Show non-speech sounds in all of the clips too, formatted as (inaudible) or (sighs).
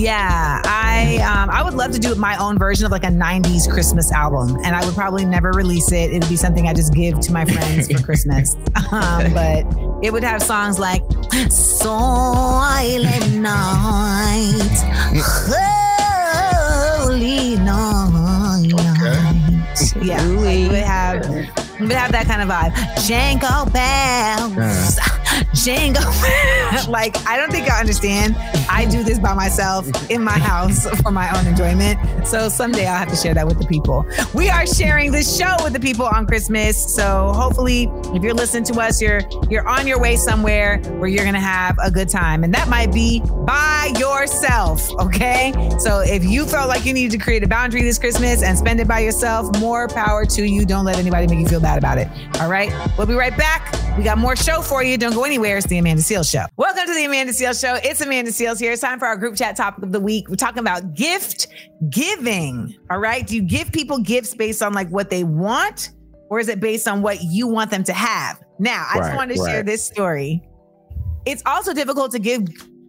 Yeah, I um, I would love to do my own version of like a '90s Christmas album, and I would probably never release it. It'd be something I just give to my friends for (laughs) Christmas. Um, but it would have songs like "Silent Night," "Holy Night." Yeah, like, it would have it would have that kind of vibe. Jingle bells, jingle. bells. (laughs) like I don't think I understand. I do this by myself in my house for my own enjoyment. So someday I'll have to share that with the people. We are sharing this show with the people on Christmas. So hopefully, if you're listening to us, you're you're on your way somewhere where you're gonna have a good time, and that might be by yourself. Okay. So if you felt like you needed to create a boundary this Christmas and spend it by yourself, more power to you. Don't let anybody make you feel bad about it. All right. We'll be right back. We got more show for you. Don't go anywhere. It's the Amanda Seales Show. Welcome to the Amanda Seales Show. It's Amanda Seales here. It's time for our group chat topic of the week. We're talking about gift giving. All right. Do you give people gifts based on like what they want, or is it based on what you want them to have? Now, I just Right, wanted to share this story. It's also difficult to give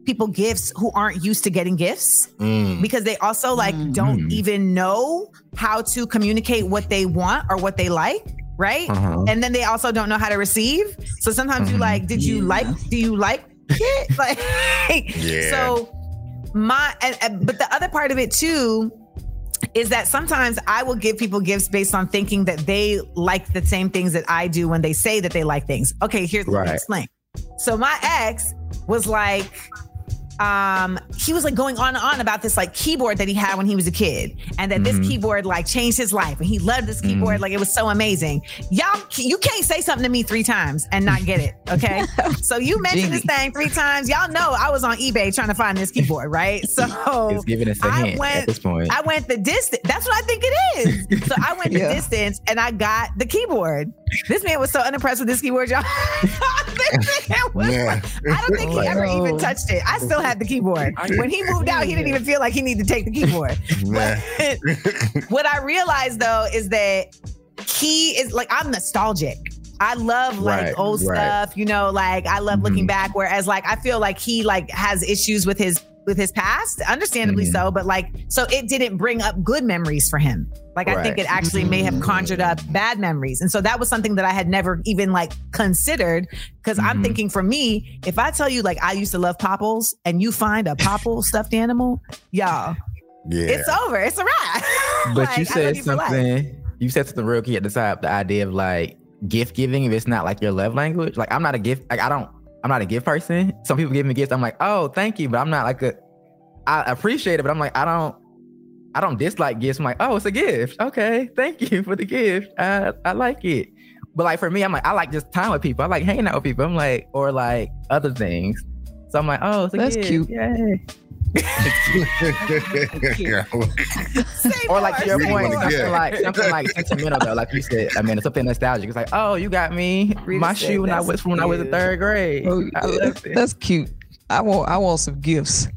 people gifts who aren't used to getting gifts Mm. because they also like don't even know how to communicate what they want or what they like right Uh-huh. and then they also don't know how to receive so sometimes you Mhm. like did you like do you like it (laughs) like Yeah. so my and, and- but the other part of it too is that sometimes I will give people gifts based on thinking that they like the same things that I do when they say that they like things. Okay, here's Right. explain. So my ex was like, um, he was like going on and on about this like keyboard that he had when he was a kid, and that Mhm. this keyboard like changed his life, and he loved this keyboard like it was so amazing. Y'all, you can't say something to me three times and not get it. Okay, (laughs) so you mentioned this thing three times. Y'all know I was on eBay trying to find this keyboard, right? So It's giving us a hint went- at this point. I went the distance. That's what I think it is. So I went the (laughs) distance and I got the keyboard. This man was so unimpressed with this keyboard, y'all. (laughs) This man was Yeah. like- I don't think he Oh, ever no. even touched it. I still had the keyboard. When he moved out, he didn't even feel like he needed to take the keyboard. (laughs) Yeah. (laughs) what I realized though is that he is like I'm nostalgic. I love like Right, old right. stuff, you know, like I love looking Mhm. back. Whereas like I feel like he like has issues with his with his past, understandably Mhm. so, but like so it didn't bring up good memories for him. Like I think it actually may have conjured up bad memories. And so that was something that I had never even like considered because I'm Mhm. thinking for me, if I tell you like I used to love popples and you find a popple (laughs) stuffed animal, y'all, yeah. it's over. It's a wrap. (laughs) but Like, you said something. You said something real key at the top. The idea of like gift giving, if it's not like your love language. Like I'm not a gift. Like I don't. I'm not a gift person. Some people give me gifts. I'm like, oh, thank you, but I'm not like a. I appreciate it, but I'm like, I don't. I don't dislike gifts. I'm like, oh, it's a gift. Okay, thank you for the gift. I I like it. But like for me, I'm like, I like just time with people. I like hanging out with people. I'm like, or like other things. So I'm like, oh, it's a That's gift. cute. Yay. Yeah. Or like to your more, point, something like something like sentimental though, like you said. I mean, it's something nostalgic. It's like, oh, you got me Rita my shoe when I that's was when I was in third grade. Oh, I love it. that's cute. I want I want some gifts.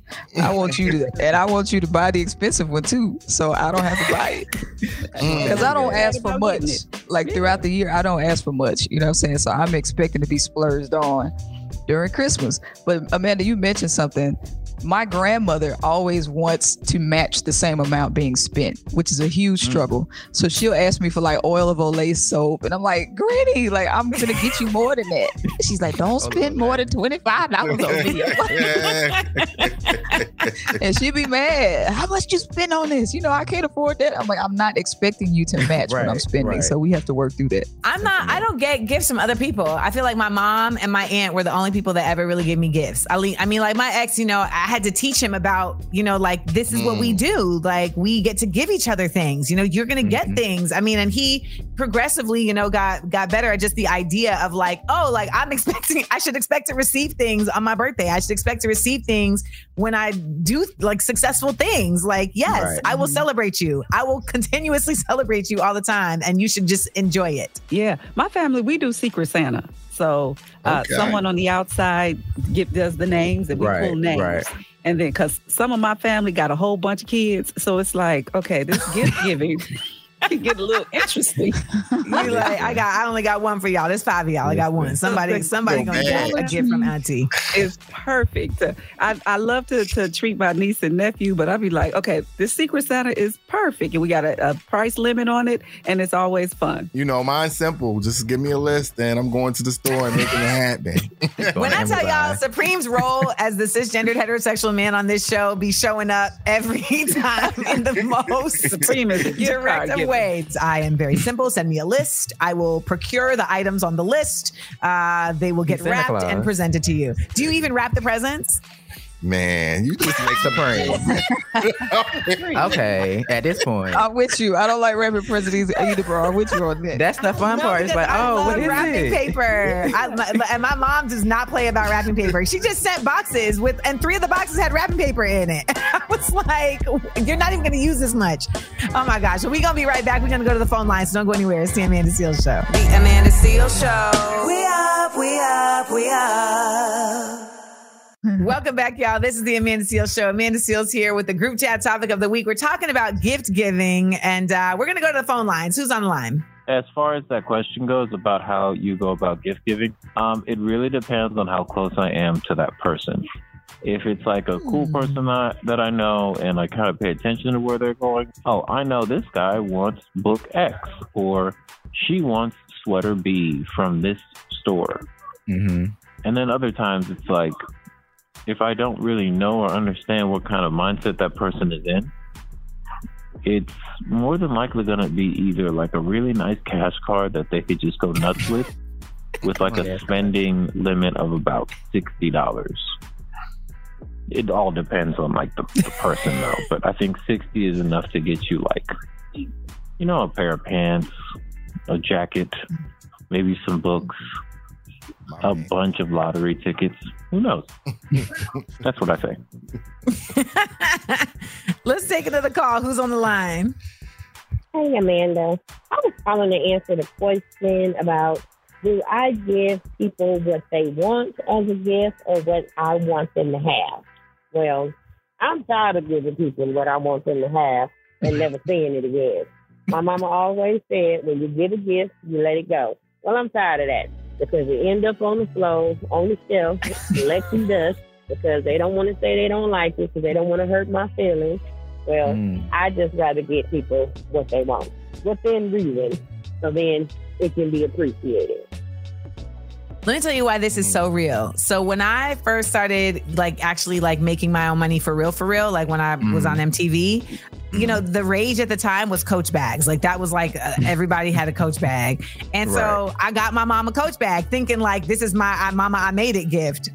I want you to (laughs) and I want you to buy the expensive one too, so I don't have to buy it. (laughs) Mm. Because I don't ask for much. Like throughout the year, I don't ask for much. You know what I'm saying? So I'm expecting to be splurged on during Christmas. But Amanda, you mentioned something my grandmother always wants to match the same amount being spent, which is a huge mm. struggle. So she'll ask me for like oil of Olay soap, and I'm like, Granny, like I'm gonna get you more than that. She's like, don't spend more than twenty five dollars on me. (laughs) and she'd be mad. How much you spend on this? You know, I can't afford that. I'm like, I'm not expecting you to match right, what I'm spending, right. so we have to work through that. I'm not. I don't get gifts from other people. I feel like my mom and my aunt were the only people that ever really gave me gifts. I mean, I mean, like my ex, you know, I had to teach him about, you know, like this is mm. what we mm. do. Like we get to give each other things. You know, you're gonna get mm-hmm. things. I mean, and he progressively, you know, got got better at just the idea of like, oh, like I'm (laughs) expecting, I should expect to receive things on my birthday. I should expect to receive things when I do like successful things. Like, yes, right. I will mm-hmm. celebrate you. I will continuously (laughs) celebrate you all the time, and you should just enjoy it. Yeah, my family we do Secret Santa. So uh, okay. someone on the outside get, does the names and we right, pull names. Right. And then, because some of my family got a whole bunch of kids, so it's like, okay, this gift giving (laughs) can (laughs) get a little interesting. (laughs) you like, I got, I only got one for y'all. There's five of y'all. I got one. Somebody, somebody gonna get a gift from mm-hmm. Auntie. It's perfect. I, I love to to treat my niece and nephew, but I'd be like, okay, this Secret Santa is perfect, and we got a, a price limit on it, and it's always fun. You know, mine's simple. Just give me a list, and I'm going to the store and making it happen. (laughs) when I tell y'all, Supreme's role as the cisgendered heterosexual man on this show be showing up every time in the most Supreme is a direct of I am very simple. Send me a list. I will procure the items on the list. Uh, they will get wrapped and presented to you. Do you even wrap the presents? Man, you just make the prank. (laughs) okay, at this point, I'm with you. I don't like wrapping presents either, bro. I'm with you on that. That's the fun no, part. It's like, I oh, what is wrapping it? paper. (laughs) I, and my mom does not play about wrapping paper. She just sent boxes with, and three of the boxes had wrapping paper in it. (laughs) I was like, you're not even going to use this much. Oh my gosh. So we're going to be right back. We're going to go to the phone line, so don't go anywhere. It's the Amanda Seales Show. The Amanda Seales Show. We up, we up, we up. (laughs) Welcome back, y'all. This is the Amanda Seales Show. Amanda Seales here with the group chat topic of the week. We're talking about gift giving, and uh, we're going to go to the phone lines. Who's on the line? As far as that question goes about how you go about gift giving, um, it really depends on how close I am to that person. If it's like a cool hmm. person that, that I know and I kind of pay attention to where they're going, oh, I know this guy wants book X or she wants sweater B from this store. Mm-hmm. And then other times it's like, if I don't really know or understand what kind of mindset that person is in, it's more than likely going to be either like a really nice cash card that they could just go nuts with, with like a spending limit of about sixty dollars. It all depends on like the, the person though, but I think sixty is enough to get you like, you know, a pair of pants, a jacket, maybe some books, a bunch of lottery tickets. Who knows? (laughs) That's what I say. (laughs) Let's take another call. Who's on the line? Hey, Amanda. I was calling to answer the question about do I give people what they want as a gift or what I want them to have? Well, I'm tired of giving people what I want them to have and never (laughs) seeing it again. My mama always said, when you give a gift, you let it go. Well, I'm tired of that because we end up on the floor, on the shelf, collecting dust because they don't want to say they don't like it because they don't want to hurt my feelings. Well, mm. I just rather get people what they want within reason, so then it can be appreciated. Let me tell you why this is so real. So when I first started like actually like making my own money for real for real, like when I mm. was on MTV, you know, the rage at the time was coach bags. Like that was like uh, (laughs) everybody had a coach bag. And right. so I got my mom a coach bag thinking like this is my I, mama I made it gift.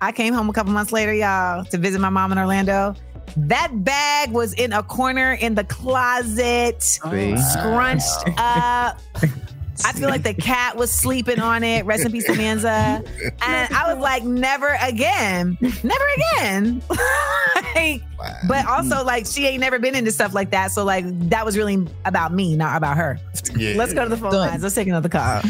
I came home a couple months later, y'all, to visit my mom in Orlando. That bag was in a corner in the closet, scrunched up. (laughs) I feel like the cat was sleeping on it. Rest in peace, Amanza. And I was like, never again, never again. (laughs) like, wow. But also, like, she ain't never been into stuff like that. So, like, that was really about me, not about her. Yeah. Let's go to the phone Done. lines. Let's take another call.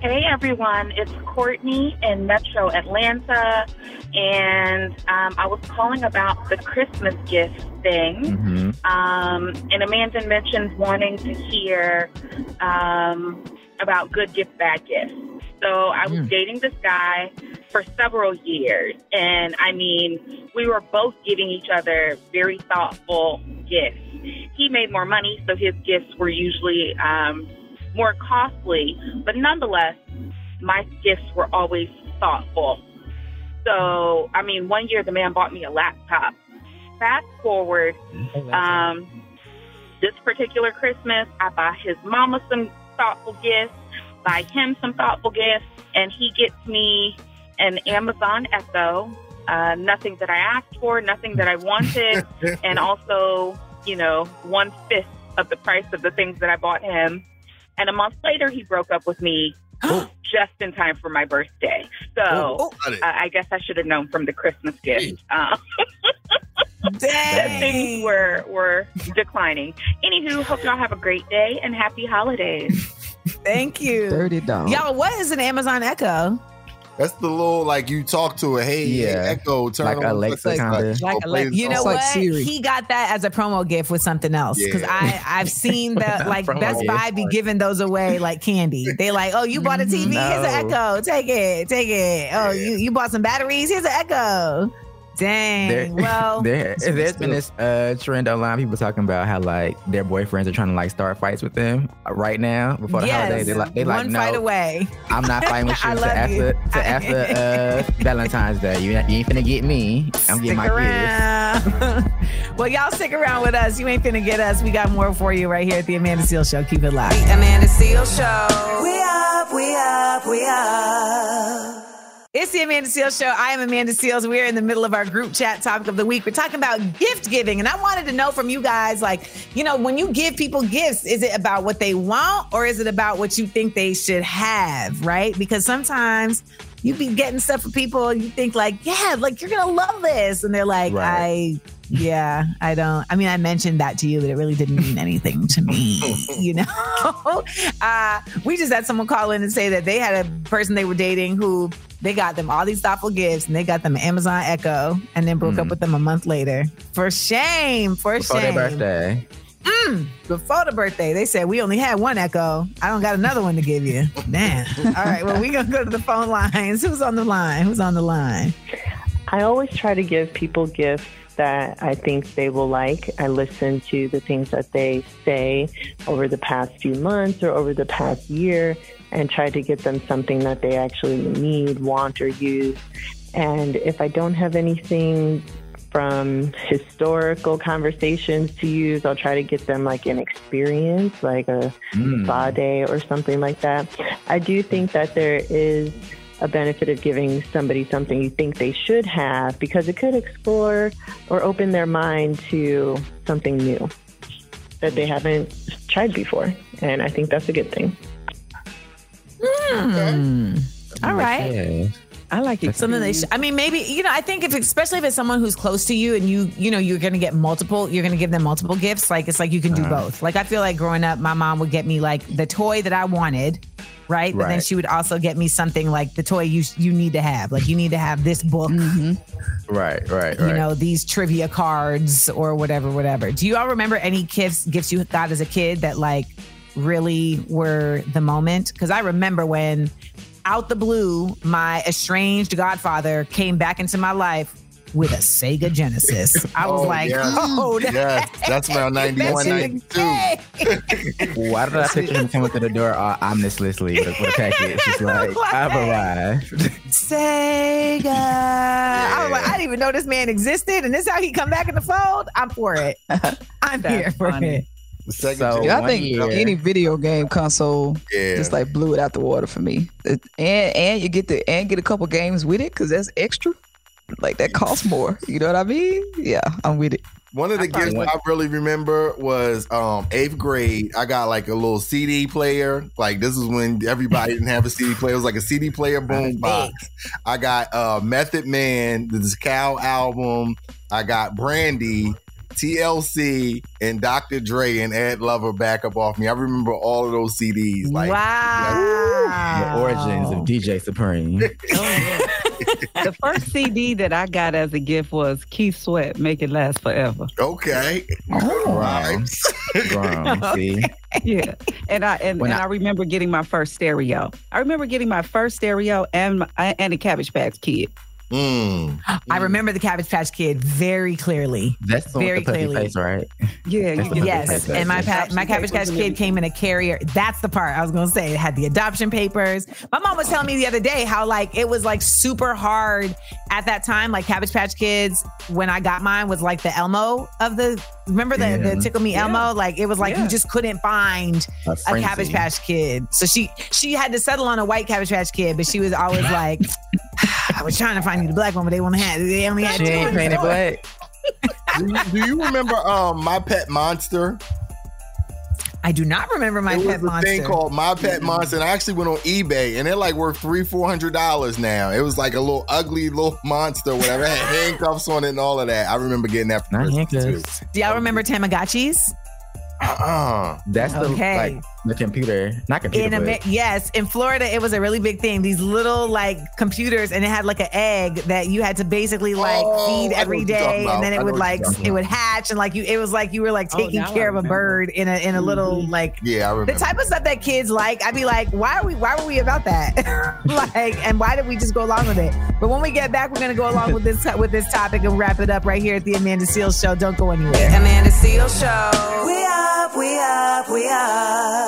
Hey everyone, it's Courtney in Metro Atlanta, and um, I was calling about the Christmas gift thing. Mm-hmm. Um, and Amanda mentioned wanting to hear um, about good gift, bad gifts. So I was mm. dating this guy, for several years. And I mean, we were both giving each other very thoughtful gifts. He made more money, so his gifts were usually um, more costly, but nonetheless, my gifts were always thoughtful. So, I mean, one year the man bought me a laptop. Fast forward, um, this particular Christmas, I buy his mama some thoughtful gifts, buy him some thoughtful gifts, and he gets me an Amazon Echo. Uh, nothing that I asked for, nothing that I wanted, (laughs) and also, you know, one fifth of the price of the things that I bought him. And a month later, he broke up with me (gasps) just in time for my birthday. So Oh, uh, I guess I should have known from the Christmas gift. Uh, (laughs) that things were were declining. Anywho, hope y'all have a great day and happy holidays. Thank you. Dirty dog. Y'all, what is an Amazon Echo? That's the little like you talk to a Hey, Yeah. Echo, turn Like on Alexa like, kinda. like, Like Alexa. You know song. like what? He got that as a promo gift with something else because Yeah. I I've seen that (laughs) like Promo Best gift. Buy be giving those away like candy. They like, oh, you bought a TV, here's an Echo, take it, take it. Oh, you you bought some batteries, here's an Echo. Dang. There, (laughs) well, there, there's been this uh, trend online. People talking about how like their boyfriends are trying to like start fights with them uh, right now before the yes, holidays. They like, they like, one no, fight away. I'm not fighting (laughs) with you love to after you. to after (laughs) uh, Valentine's Day. You, you ain't finna get me. I'm getting Stick my kids. well, y'all stick around with us. You ain't finna get us. We got more for you right here at the Amanda Seal Show. Keep it loud. Amanda Seal Show. We up, we up, we up. It's the Amanda Seales Show. I am Amanda Seales. We're in the middle of our group chat topic of the week. We're talking about gift giving. And I wanted to know from you guys, like, you know, when you give people gifts, is it about what they want or is it about what you think they should have, right? Because sometimes you be getting stuff for people and you think like, yeah, like you're gonna love this. And they're like, Right. I yeah, I don't. I mean, I mentioned that to you, but it really didn't mean anything to me. (laughs) You know, uh, we just had someone call in and say that they had a person they were dating who they got them all these thoughtful gifts, and they got them an Amazon Echo, and then broke up Mm. with them a month later. For shame, for Before shame. their birthday. Before the birthday, they said we only had one Echo. I don't got another one to give you. Damn. All right. Well, we gonna go to the phone lines. Who's on the line? Who's on the line? I always try to give people gifts that I think they will like. I listen to the things that they say over the past few months or over the past year and try to get them something that they actually need, want, or use. And if I don't have anything from historical conversations to use, I'll try to get them like an experience, like a Mm. spa day or something like that. I do think that there is a benefit of giving somebody something you think they should have because it could explore or open their mind to something new that they haven't tried before. And I think that's a good thing. Hmm. All right. Yeah. I like it. Something they, sh- I mean, maybe you know. I think if, especially if it's someone who's close to you, and you, you know, you're gonna get multiple. You're gonna give them multiple gifts. Like it's like you can do Uh-huh. both. Like I feel like growing up, my mom would get me like the toy that I wanted, right? But then she would also get me something like the toy you you need to have. Like you need to have this book, Right, right, right. you know, these trivia cards or whatever, whatever. Do you all remember any gifts gifts you got as a kid that like really were the moment? Because I remember when out the blue, my estranged godfather came back into my life with a Sega Genesis. I was Oh, like, yes. (laughs) oh, Yes, that's around (laughs) 91, 92. Why did I picture him coming to the door uh, ominously with, a- with a package? Just like, (laughs) I've arrived. Sega. I was like, I didn't even know this man existed, and this how he come back in the fold. I'm for it. I'm That's here for funny. it. So- Yeah, I think year- any video game console yeah. just like blew it out the water for me. It- and and you get the and get a couple games with it because that's extra. Like that costs more. You know what I mean? Yeah, I'm with it. One of the probably gifts I really remember was um, eighth grade. I got like a little CD player. Like this is when everybody didn't have a CD player. It was like a CD player boom box. I got uh, Method Man, Tical album. I got Brandy, TLC, and Dr. Dre and Ed Lover back up off me. I remember all of those CDs. Like wow. The origins of DJ Supreme. (laughs) (laughs) the first CD that I got as a gift was Keith Sweat, Make It Last Forever. okay, wow. Rhymes. Grown, (laughs) see? (laughs) yeah, and I and, and I, I, remember getting my first stereo. I remember getting my first stereo and my, and a Cabbage Patch Kid. Mm. I remember the Cabbage Patch Kid very clearly. That's very clearly, face, right? Yeah, yes. And my pa- my Cabbage Patch Kid came in a carrier. That's the part I was gonna say. It had the adoption papers. My mom was telling me the other day how like it was like super hard at that time. Like Cabbage Patch Kids, when I got mine, was like the Elmo of the. Remember the, yeah. the Tickle Me Elmo? Yeah. Like it was like yeah. you just couldn't find a, a Cabbage Patch Kid. So she she had to settle on a white Cabbage Patch Kid, but she was always like. I was trying to find you the black one, but they only had they only had she ain't painted black. do, you, do you remember um my pet monster? I do not remember my it pet was a thing called My Pet Monster, and I actually went on eBay, and they're like worth three, four hundred dollars now. It was like a little ugly little (laughs) monster, whatever. It had (laughs) handcuffs on it and all of that. I remember getting that from too. Do y'all remember Tamagotchis? Uh-uh. That's the okay. like the computer, not computer. In a, yes, in Florida, it was a really big thing. These little like computers, and it had like an egg that you had to basically like oh, feed every day, and then it would like it would hatch, and like you, it was like you were like oh, taking oh, care of a bird in a in a little mm-hmm. like yeah, the type of stuff that kids like. I'd be like, why are we? Why were we about that? (laughs) like, and why did we just go along with it? But when we get back, we're gonna go along with this with this topic and wrap it up right here at the Amanda Seales Show. Don't go anywhere. Amanda Seales Show. We up, we up, we up.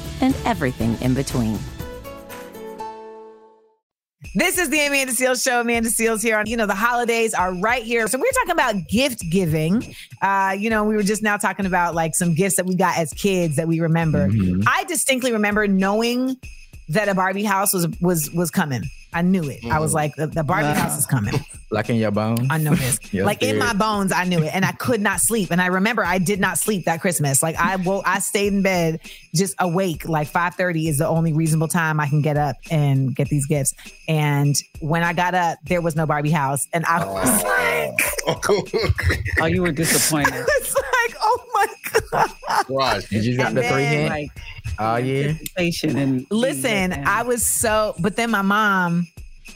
and everything in between. This is the Amanda Seales Show. Amanda Seales here. On, you know, the holidays are right here. So we're talking about gift giving. Uh, you know, we were just now talking about like some gifts that we got as kids that we remember. Mm-hmm. I distinctly remember knowing that a Barbie house was was was coming. I knew it. Mm. I was mm. like, the, the Barbie house is coming. Like in your bones? I know this. (laughs) like in my bones, I knew it. And I could not sleep. And I remember I did not sleep that Christmas. Like I woke, I stayed in bed just awake. Like 5:30 is the only reasonable time I can get up and get these gifts. And when I got up, there was no Barbie house. And I oh. was like, (laughs) Oh, you were disappointed. (laughs) it's like, oh my God. Right. Did you got the three hand? Like, oh yeah. And listen, I was so but then my mom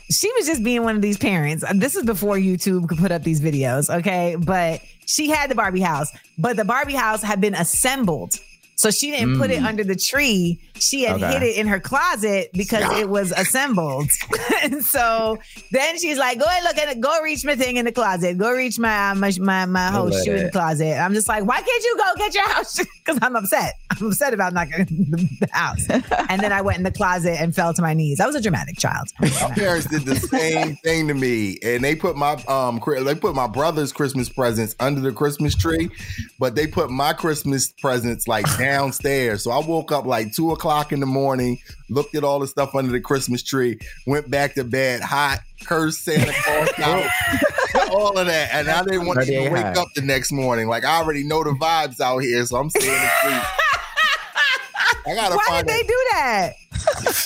she was just being one of these parents. This is before YouTube could put up these videos, okay? But she had the Barbie house, but the Barbie house had been assembled. So she didn't mm. put it mm. under the tree. She had okay. hid it in her closet because yeah. it was assembled. (laughs) and so then she's like, "Go and look at it. Go reach my thing in the closet. Go reach my my my, my whole shoe in the closet." I'm just like, "Why can't you go get your house?" (laughs) Because I'm upset. I'm upset about not getting (laughs) the house. and then I went in the closet and fell to my knees. I was a dramatic child. My parents did the same thing to me, and they put my um they put my brother's Christmas presents under the Christmas tree, but they put my Christmas presents like downstairs. So I woke up like two o'clock in the morning, looked at all the stuff under the Christmas tree, went back to bed hot, cursed Santa Claus (laughs) out, all of that. And I didn't want to wake up the next morning. Like I already know the vibes out here, so I'm staying asleep. (laughs) I gotta Why did they it. do that?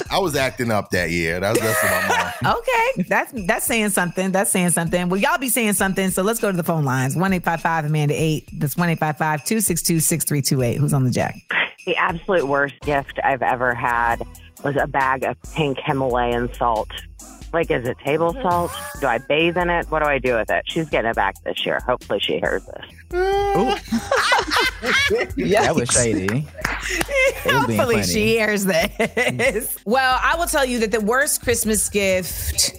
(laughs) I was acting up that year. That was just my mom. (laughs) okay, that's that's saying something. That's saying something. Well, y'all be saying something. So let's go to the phone lines. One eight five five Amanda eight. That's one eight five five two six two six three two eight. Who's on the jack? The absolute worst gift I've ever had was a bag of pink Himalayan salt like, is it table salt? Do I bathe in it? What do I do with it? She's getting it back this year. Hopefully, she hears this. yeah, (laughs) that was shady. (laughs) Hopefully, she hears this. (laughs) well, I will tell you that the worst Christmas gift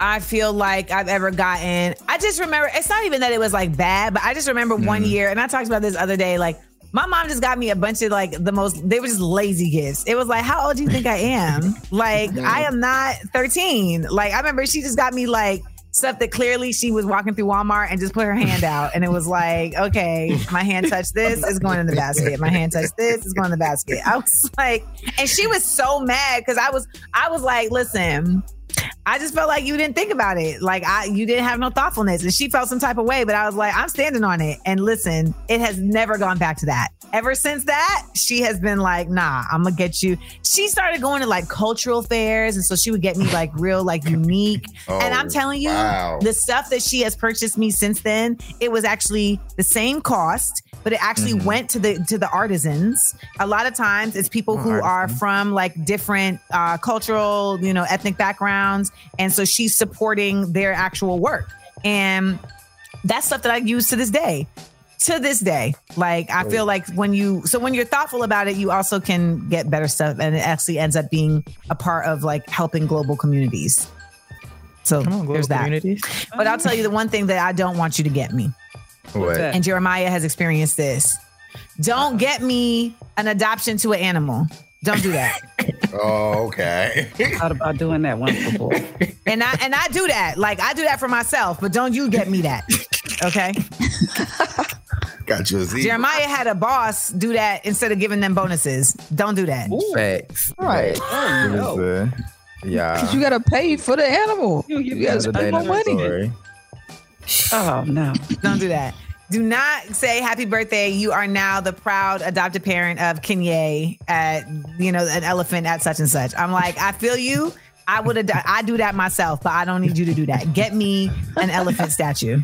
I feel like I've ever gotten. I just remember it's not even that it was like bad, but I just remember mm. one year, and I talked about this other day. Like my mom just got me a bunch of like the most they were just lazy gifts. It was like, how old do you think I am? like, I am not 13. Like, I remember she just got me like stuff that clearly she was walking through Walmart and just put her hand out. And it was like, okay, my hand touched this, is going in the basket. My hand touched this, is going in the basket. I was like, and she was so mad because I was, I was like, listen, I just felt like you didn't think about it. Like I you didn't have no thoughtfulness. And she felt some type of way, but I was like, I'm standing on it. And listen, it has never gone back to that. Ever since that, she has been like, nah, I'm gonna get you. She started going to like cultural fairs, and so she would get me like real, like unique. (laughs) Oh, and I'm telling you, wow. the stuff that she has purchased me since then, it was actually the same cost but it actually mm-hmm. went to the to the artisans. A lot of times, it's people oh, who are from like different uh, cultural, you know, ethnic backgrounds, and so she's supporting their actual work, and that's stuff that I use to this day. To this day, like I feel like when you so when you're thoughtful about it, you also can get better stuff, and it actually ends up being a part of like helping global communities. So on, there's that. But I'll tell you the one thing that I don't want you to get me. What? And Jeremiah has experienced this. Don't get me an adoption to an animal. Don't do that. oh, okay. Thought about doing that once before. And I and I do that. Like I do that for myself, but don't you get me that. Okay. Got you. Jeremiah had a boss do that instead of giving them bonuses. Don't do that. Ooh. Facts. Right. Oh, yeah. Because you gotta pay for the animal. You, you gotta spend more money. Story. Oh no! Don't do that. Do not say happy birthday. You are now the proud adopted parent of Kenya at you know an elephant at such and such. I'm like, I feel you. I would have. I do that myself, but I don't need you to do that. Get me an elephant statue.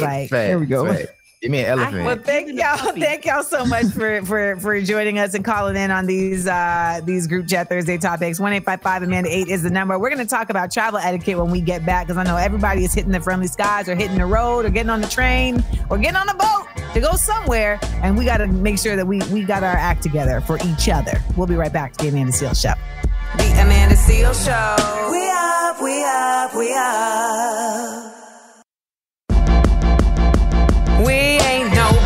Like, there we go. Give me an elephant. I, well, thank y'all. (laughs) Thank y'all so much for for for joining us and calling in on these uh these group chat Thursday topics. One eight five five Amanda eight is the number. We're going to talk about travel etiquette when we get back because I know everybody is hitting the friendly skies or hitting the road or getting on the train or getting on a boat to go somewhere, and we got to make sure that we we got our act together for each other. We'll be right back to the Amanda Seales Show. The Amanda Seales Show. We up, we up, we up.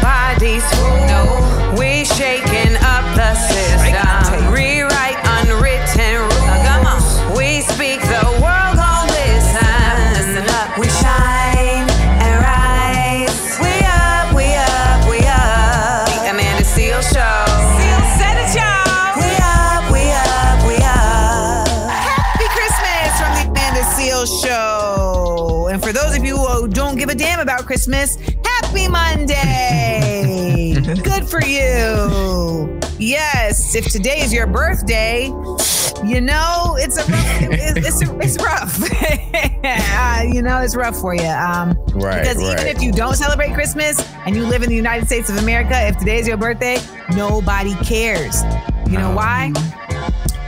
Nobody's. No. We shaking up the system. Rewrite unwritten rules. We speak the world gon' listen. We shine and rise. We up, we up, we up. The Amanda Seales Show. Seal said it, y'all. We up, we up, we up. Happy Christmas from the Amanda Seales Show. And for those of you who don't give a damn about Christmas, Happy Monday! You. Yes, if today is your birthday, you know it's a rough, it's, it's, it's rough. (laughs) uh, you know it's rough for you. Um, right. Because right. even if you don't celebrate Christmas and you live in the United States of America, if today is your birthday, nobody cares. You know um, why?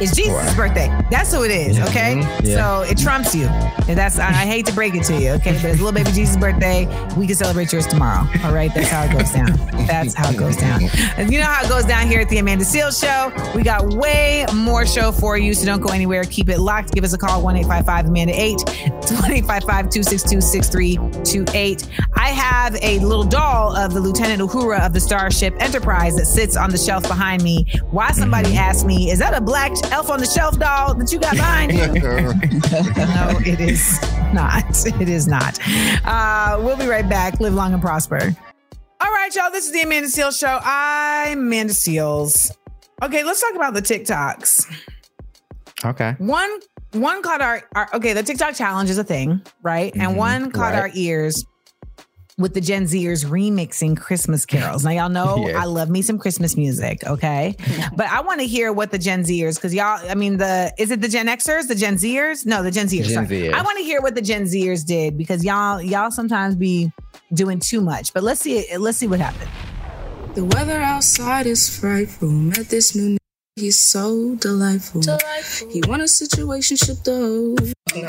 It's Jesus' birthday. That's who it is. Okay, mm-hmm. yeah. so it trumps you. And that's I, I, hate to break it to you. Okay, but it's little baby Jesus' birthday. We can celebrate yours tomorrow. All right, that's how it goes down. That's how it goes down. And you know how it goes down here at the Amanda Seales Show. We got way more show for you, so don't go anywhere. Keep it locked. Give us a call one eight five five Amanda eight. 285-262-6328. I have a little doll of the Lieutenant Uhura of the Starship Enterprise that sits on the shelf behind me. Why somebody mm-hmm. asked me, is that a black elf on the shelf doll that you got behind you? (laughs) no, it is not. It is not. Uh, we'll be right back. Live long and prosper. All right, y'all. This is the Amanda Seales Show. I'm Amanda Seales. Okay, let's talk about the TikToks. Okay. One one caught our, our okay, the TikTok challenge is a thing, right? Mm-hmm, and one caught right. our ears with the Gen Zers remixing Christmas carols. Now y'all know (laughs) yeah. I love me some Christmas music, okay? but I want to hear what the Gen Zers because y'all, I mean the is it the Gen Xers, the Gen Zers? No, the Gen Zers. Gen Zers. I want to hear what the Gen Zers did because y'all y'all sometimes be doing too much. But let's see let's see what happened. The weather outside is frightful. Met this new He's so delightful. delightful. He want a situation ship though.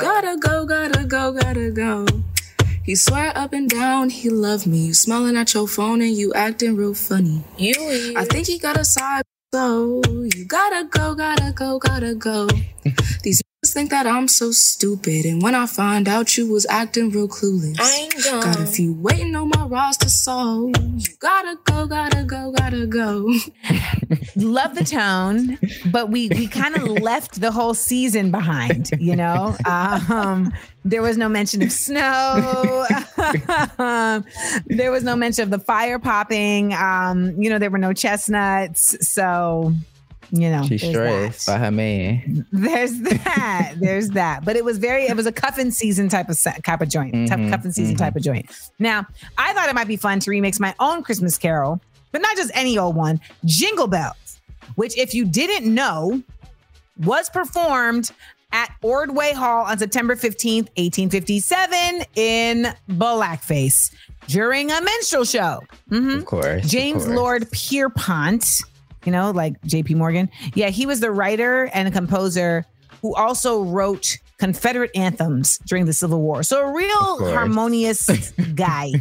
Gotta go, gotta go, gotta go. He swear up and down he love me. You smiling at your phone and you acting real funny. You I think he got a side, so you gotta go, gotta go, gotta go. These (laughs) think that I'm so stupid. And when I find out you was acting real clueless, I ain't gone. got a few waiting on my roster, so you gotta go, gotta go, gotta go. (laughs) Love the tone, but we we kind of (laughs) left the whole season behind. You know, um, there was no mention of snow. there was no mention of the fire popping. Um, you know, there were no chestnuts. So you know, she's stressed by her man. (laughs) There's that. There's that. But it was very. It was a cuffing season type of type of joint. Mm-hmm, type cuffing season mm-hmm. type of joint. Now, I thought it might be fun to remix my own Christmas Carol, but not just any old one. Jingle Bells, which, if you didn't know, was performed at Ordway Hall on September 15th, 1857, in blackface during a minstrel show. Mm-hmm. Of course. James of course. Lord Pierpont you know, like JP Morgan. Yeah, he was the writer and composer who also wrote Confederate anthems during the Civil War. So a real harmonious (laughs) guy,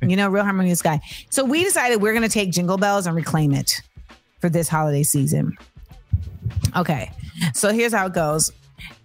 you know, real harmonious guy. So we decided we're going to take Jingle Bells and reclaim it for this holiday season. Okay. So here's how it goes.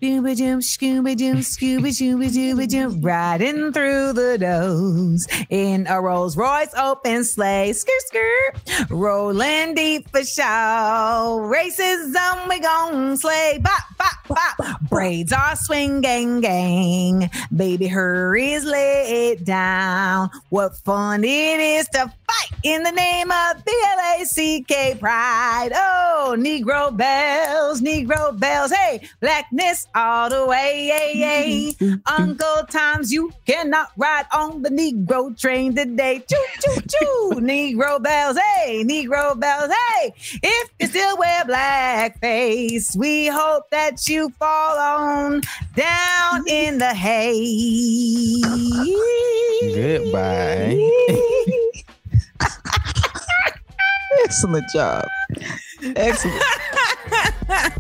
Scooby Doo, Scooby Doo, Scooby Dooby Dooby Doo, riding through the doors in a Rolls Royce open sleigh, skirt skirt, rolling deep for show. Races on we gon' sleigh, bop bop bop. Braids are swinging, gang. Baby, hurries, lay it down. What fun it is to fight in the name of B L A C K pride. Oh, Negro bells, Negro bells. Hey, blackness all the way. (laughs) Uncle Tom's, you cannot ride on the Negro train today. Choo, choo, choo. (laughs) Negro bells, hey, Negro bells, hey. If you still wear blackface, we hope that you fall on down in the hay. Goodbye. (laughs) Excellent job. Excellent.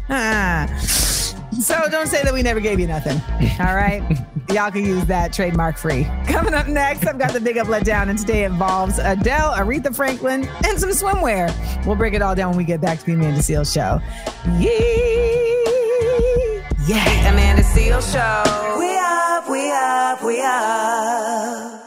(laughs) So don't say that we never gave you nothing. All right. Y'all can use that trademark free. Coming up next, I've got the big up let down, and today involves Adele, Aretha Franklin, and some swimwear. We'll break it all down when we get back to the Amanda Seales show. Yeah. Yeah. Amanda Seales show. We up, we up, we up.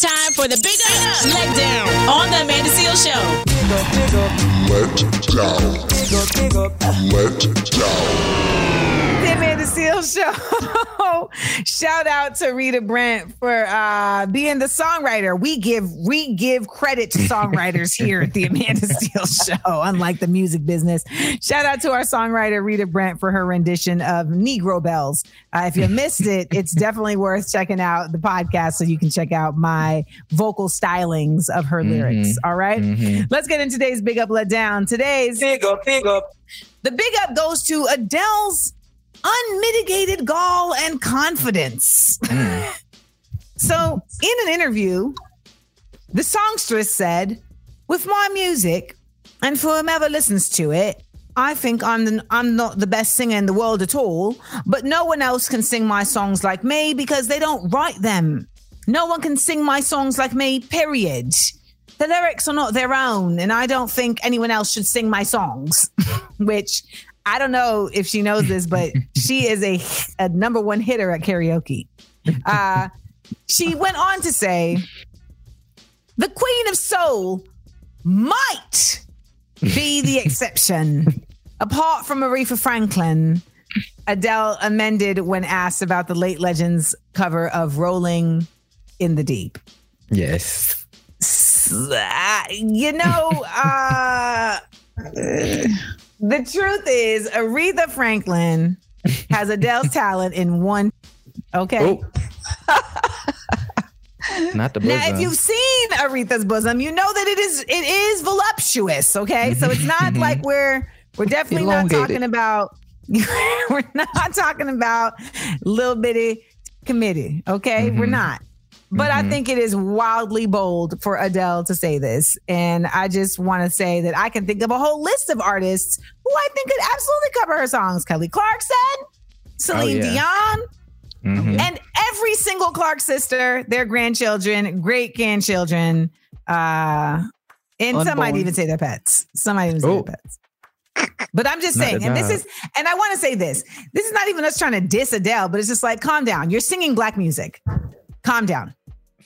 Time for the Big Up Let Down on the Amanda Seales Show. Big up, big up. Let down. Big up, big up. Let down. The Amanda Seales Show. (laughs) Shout out to Rita Brent for uh, being the songwriter. We give we give credit to songwriters here at the Amanda (laughs) Seales Show, unlike the music business. Shout out to our songwriter Rita Brent for her rendition of Negro Bells. Uh, if you missed it, it's definitely worth checking out the podcast so you can check out my vocal stylings of her Mm-hmm. lyrics. All right? Mhm. let's get into today's big up let down. Today's big up, big up. The big up goes to Adele's unmitigated gall and confidence. Mm. so, in an interview, the songstress said, "With my music, and for whomever listens to it." I think I'm the, I'm not the best singer in the world at all, but no one else can sing my songs like me because they don't write them. No one can sing my songs like me, period. The lyrics are not their own, and I don't think anyone else should sing my songs, (laughs) which I don't know if she knows this, but (laughs) she is a, a number one hitter at karaoke. Uh, she went on to say, the Queen of Soul might be the exception. Apart from Aretha Franklin, Adele amended when asked about the late legends cover of Rolling in the Deep. Yes. Uh, you know, uh, the truth is, Aretha Franklin has Adele's (laughs) talent in one. Okay. (laughs) Not the bosom. Now, if you've seen Aretha's bosom, you know that it is it is voluptuous. Okay, so it's not like we're we're definitely not talking about (laughs) we're not talking about little bitty committee. Okay, we're Mhm. not. But I Mhm. think it is wildly bold for Adele to say this. And I just want to say that I can think of a whole list of artists who I think could absolutely cover her songs. Kelly Clarkson, Celine yeah. Dion, Mhm. and every single Clark sister, their grandchildren, great grandchildren, uh, and some might even say their pets. Some might even say Oh. their pets. But I'm just saying, and this is, and I want to say this. This is not even us trying to diss Adele, but it's just like, calm down. You're singing black music. Calm down.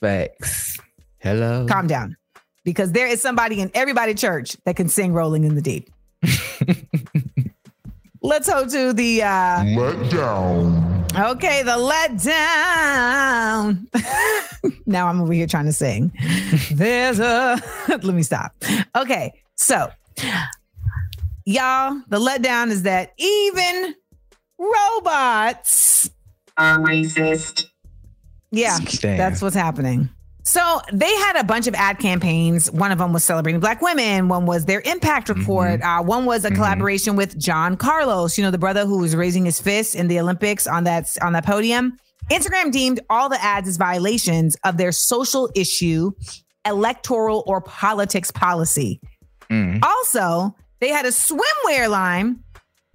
Facts. Hello. Calm down. Because there is somebody in everybody church that can sing Rolling in the Deep. (laughs) Let's go to the uh Let down. Okay, the letdown. (laughs) now I'm over here trying to sing. (laughs) There's a let me stop. Okay, so y'all, the letdown is that even robots are racist. Yeah, Damn. that's what's happening. So they had a bunch of ad campaigns. One of them was celebrating Black women. One was their impact mm-hmm. report. Uh, one was a mm-hmm. collaboration with John Carlos, you know, the brother who was raising his fist in the Olympics on that on that podium. Instagram deemed all the ads as violations of their social issue, electoral or politics policy. Mm. Also, they had a swimwear line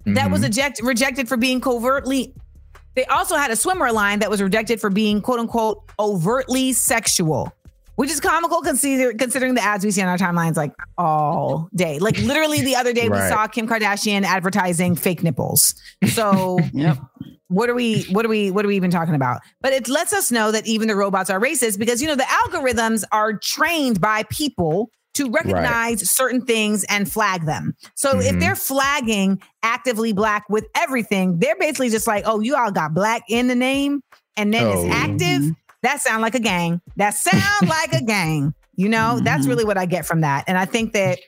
that was mm-hmm. eject- rejected for being covertly. They also had a swimmer line that was rejected for being quote unquote overtly sexual, which is comical consider- considering the ads we see on our timelines like all day. Like literally the other day, we saw Kim Kardashian advertising fake nipples. So, (laughs) what are we what are we what are we even talking about but it lets us know that even the robots are racist because you know the algorithms are trained by people to recognize certain things and flag them. So if Mhm. they're flagging actively black with everything they're basically just like oh you all got black in the name and then Oh. it's active mm-hmm. that sound like a gang. That sound (laughs) like a gang. You know that's mm-hmm. really what i get from that. And i think that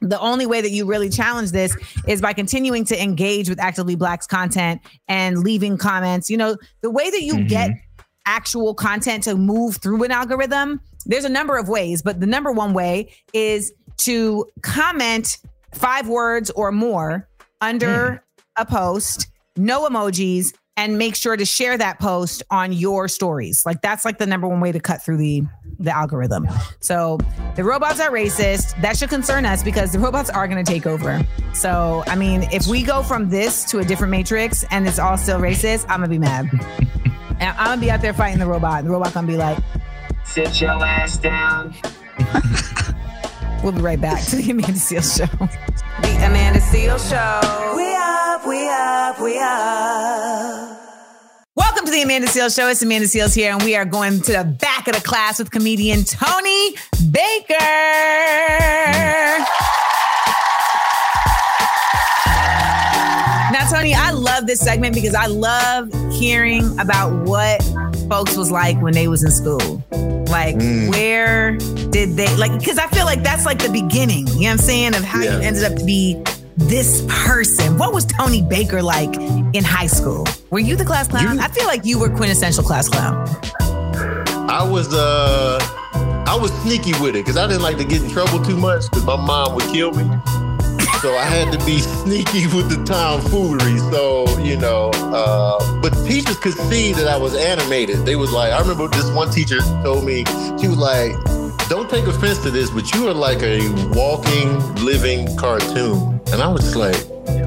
the only way that you really challenge this is by continuing to engage with actively blacks content and leaving comments. You know the way that you get mm-hmm. actual content to move through an algorithm there's a number of ways but the number one way is to comment five words or more under hmm. a post no emojis and make sure to share that post on your stories. Like that's like the number one way to cut through the the algorithm. So the robots are racist. That should concern us because the robots are going to take over. So i mean if we go from this to a different matrix and it's all still racist i'm gonna be mad. (laughs) And i'm gonna be out there fighting the robot. The robot gonna be like Sit your ass down. we'll be right back to the amanda seales show The Amanda Seales Show. We up, we up, we up. Welcome to the Amanda Seales Show. It's Amanda Seales here, and we are going to the back of the class with comedian Tony Baker. Tony, I love this segment because I love hearing about what folks was like when they was in school. Like, Mm. where did they like? Because I feel like that's like the beginning. You know what I'm saying of how Yeah. you ended up to be this person. What was Tony Baker like in high school? Were you the class clown? I feel like you were quintessential class clown. I was uh I was sneaky with it because I didn't like to get in trouble too much because my mom would kill me. So I had to be sneaky with the tomfoolery. So, you know, uh, but teachers could see that I was animated. They was like, I remember this one teacher told me, she was like, don't take offense to this, but you are like a walking, living cartoon. And I was just like,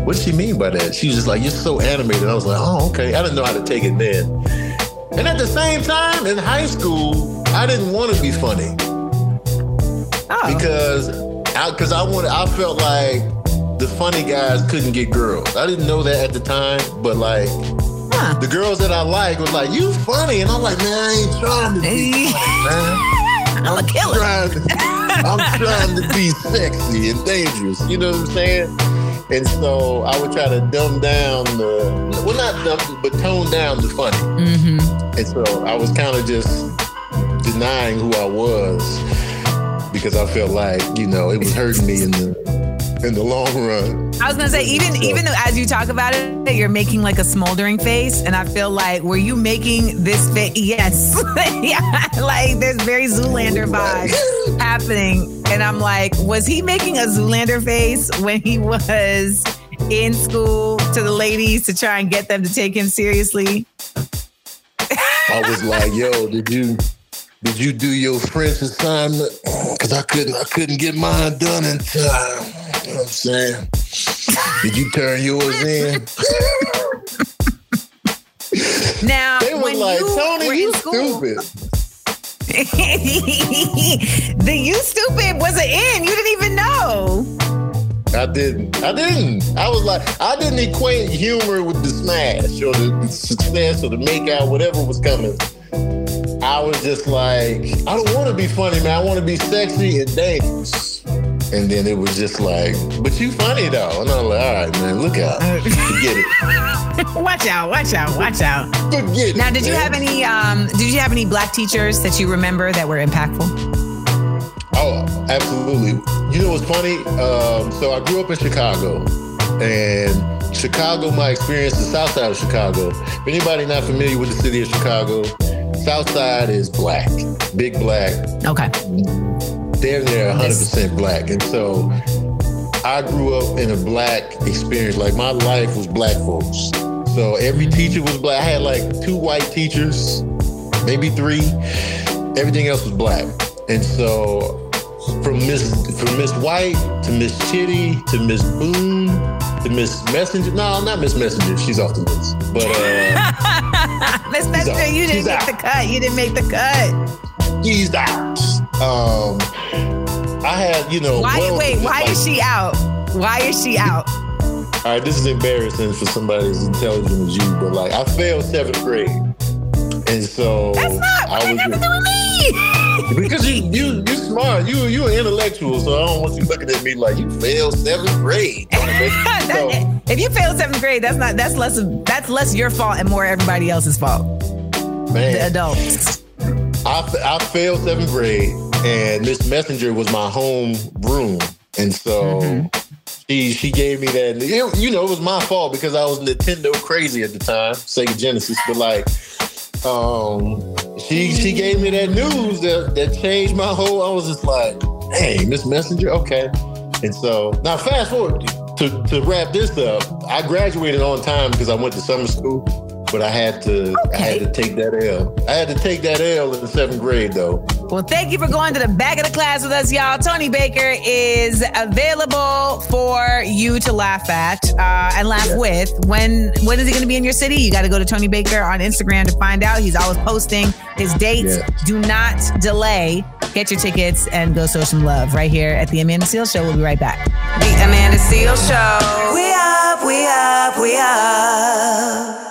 what does she mean by that? She was just like, you're so animated. I was like, oh, okay. I didn't know how to take it then. And at the same time, in high school, I didn't want to be funny because I, cause I wanted, I felt like the funny guys couldn't get girls. I didn't know that at the time, but like the girls that I like was like, "You funny," and I'm like, "Man, I ain't trying to be funny, man. (laughs) I'm, trying, to, I'm (laughs) trying to be sexy and dangerous." You know what I'm saying? And so I would try to dumb down the, well, not dumb, but tone down the funny. Mm-hmm. And so I was kind of just denying who I was because I felt like, you know, it was hurting me in the in the long run. I was gonna say, even even as you talk about it, you're making like a smoldering face, and I feel like, were you making this face? (laughs) Yes, yeah, (laughs) like there's very Zoolander vibes happening, and I'm like, was he making a Zoolander face when he was in school to the ladies to try and get them to take him seriously? I was like, yo, did you did you do your French assignment? Because I couldn't I couldn't get mine done in time. You know what I'm saying? Did you turn yours in? Now, They was when like, you Tony, were you stupid. (laughs) the you stupid wasn't in. You didn't even know. I didn't. I didn't. I was like, I didn't equate humor with the smash or the success or the makeout, whatever was coming. I was just like, I don't want to be funny, man. I want to be sexy and dangerous. And then it was just like, but you funny though. And I'm like, all right, man, look out. Forget it. (laughs) watch out! Watch out! Watch out! Forget now, it, did you man. have any? Um, did you have any black teachers that you remember that were impactful? Oh, absolutely. You know what's funny? Um, so I grew up in Chicago, and Chicago, my experience, the South Side of Chicago. If anybody not familiar with the city of Chicago, South Side is black, big black. Okay. They're there 100% black, and so I grew up in a black experience. Like my life was black folks. So every teacher was black. I had like two white teachers, maybe three. Everything else was black. And so from Miss from Miss White to Miss Chitty to Miss Boone to Miss Messenger. No, not Miss Messenger. She's off the list. But uh (laughs) Miss Messenger, you didn't She's make out. the cut. You didn't make the cut. she's out. Um You know, Why? wait, why is she out? Why is she out? All right, this is embarrassing for somebody as intelligent as you, but like I failed seventh grade, and so That's not. What I that was to do with me? (laughs) because you you you smart, you you an intellectual, so I don't want you looking at me like you failed seventh grade. (laughs) That- if you failed seventh grade, that's not. That's less. of- That's less your fault and more everybody else's fault. Man, The adults. I, I failed seventh grade, and Miss Messenger was my home room, and so she she gave me that. it- you know, it was my fault because I was Nintendo crazy at the time, Sega Genesis. But like, um, she she gave me that news that that changed my whole. I was just like, hey, Miss Messenger, okay. And so now, fast forward to to wrap this up. I graduated on time because I went to summer school. But I had to, I had to take that L. I had to take that L in the seventh grade, though. Well, thank you for going to the back of the class with us, y'all. Tony Baker is available for you to laugh at uh, and laugh with. When when is he going to be in your city? You got to go to Tony Baker on Instagram to find out. He's always posting his dates. Do not delay. Get your tickets and go show some love right here at the Amanda Seales Show. We'll be right back. The Amanda Seales Show. We up, we up, we up.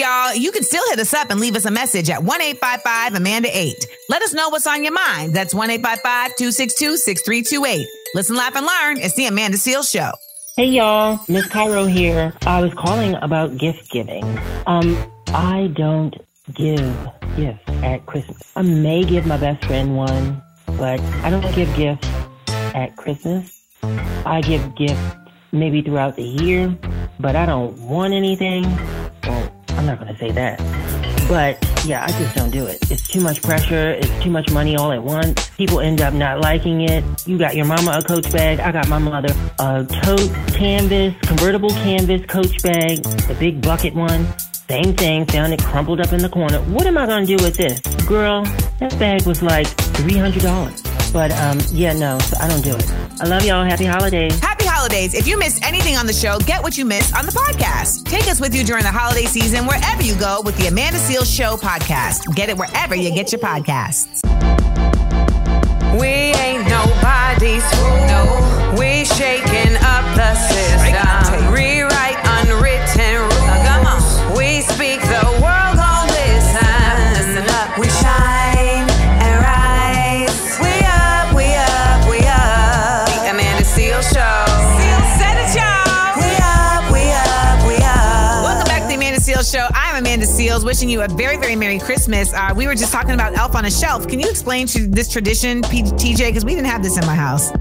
Y'all, you can still hit us up and leave us a message at 1 855 Amanda 8. Let us know what's on your mind. That's 1 855 262 6328. Listen, laugh, and learn. It's the Amanda Seales Show. Hey y'all, Miss Cairo here. I was calling about gift giving. Um, I don't give gifts at Christmas. I may give my best friend one, but I don't give gifts at Christmas. I give gifts maybe throughout the year, but I don't want anything. Well, I'm not going to say that. But yeah, I just don't do it. It's too much pressure. It's too much money all at once. People end up not liking it. You got your mama a coach bag. I got my mother a tote canvas, convertible canvas coach bag, the big bucket one. Same thing, found it crumpled up in the corner. What am I gonna do with this? Girl, that bag was like $300. But um, yeah, no, so I don't do it. I love y'all. Happy holidays. Happy holidays. If you missed anything on the show, get what you missed on the podcast. Take us with you during the holiday season wherever you go with the Amanda Seales Show podcast. Get it wherever you get your podcasts. We ain't nobody's fool. No. We shaking up the system. Wishing you a very, very Merry Christmas. Uh, we were just talking about Elf on a Shelf. Can you explain to this tradition, TJ? Because we didn't have this in my house.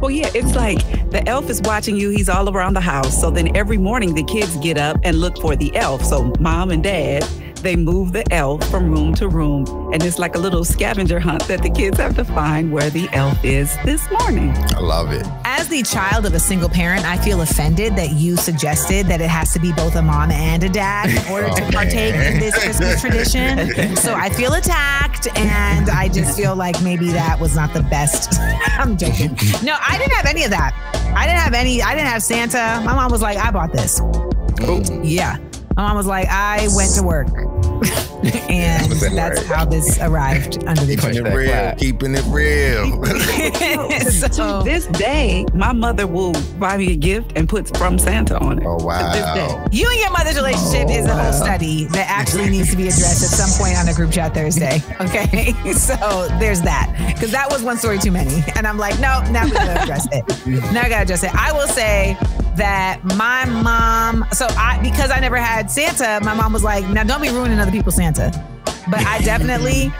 Well, yeah, it's like the elf is watching you. He's all around the house. So then every morning the kids get up and look for the elf. So mom and dad, they move the elf from room to room. And it's like a little scavenger hunt that the kids have to find where the elf is this morning. I love it. As the child of a single parent, I feel offended that you suggested that it has to be both a mom and a dad in order (laughs) Oh, to partake in this Christmas tradition. So I feel attacked, and I just feel like maybe that was not the best. (laughs) I'm joking. No, I didn't have any of that. I didn't have any. I didn't have Santa. My mom was like, "I bought this." Yeah. My mom was like, "I went to work." And What's that's word? how this arrived under the Keeping tree. it real. Keeping it real. (laughs) to this day, my mother will buy me a gift and puts from Santa on it. Oh To this day. wow. You and your mother's relationship oh, is a whole study that actually needs to be addressed at some point on a group chat Thursday. Okay, (laughs) so there's that because that was one story too many, and I'm like, no, now we gotta address it. (laughs) Now I gotta address it. I will say that my mom, so I because I never had Santa, my mom was like, now don't be ruining other people's Santa. But I definitely.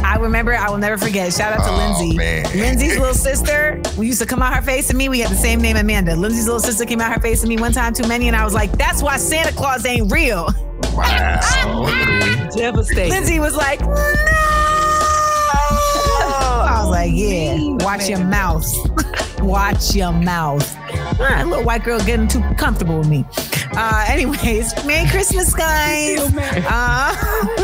I remember, I will never forget. Shout out to Oh, Lindsay. man. Lindsay's (laughs) little sister, we used to come out her face to me. We had the same name, Amanda. Lindsay's little sister came out her face to me one time too many, and I was like, that's why Santa Claus ain't real. Wow. (laughs) Devastating. Lindsay was like, no. I was like, yeah, watch your mouth. (laughs) watch your mouth. Ah, little white girl getting too comfortable with me. Uh, anyways, Merry Christmas, guys. Uh,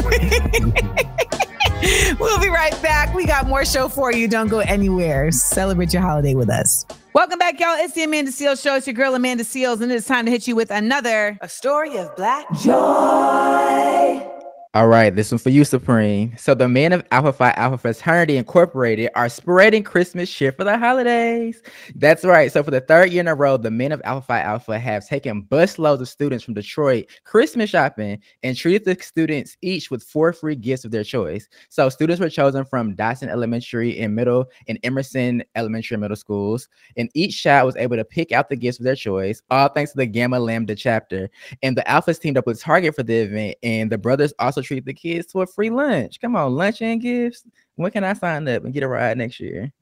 (laughs) we'll be right back. We got more show for you. Don't go anywhere. Celebrate your holiday with us. Welcome back, y'all. It's the Amanda Seales Show. It's your girl, Amanda Seales, and it's time to hit you with another A Story of Black Joy. All right, this one for you, Supreme. So the men of Alpha Phi Alpha Fraternity Incorporated are spreading Christmas cheer for the holidays. That's right. So for the third year in a row, the men of Alpha Phi Alpha have taken busloads of students from Detroit Christmas shopping and treated the students each with four free gifts of their choice. So students were chosen from Dotson Elementary and Middle and Emerson Elementary and Middle schools, and each child was able to pick out the gifts of their choice, all thanks to the Gamma Lambda chapter. And the Alphas teamed up with Target for the event, and the brothers also treat the kids to a free lunch. Come on, lunch and gifts. When can I sign up and get a ride next year?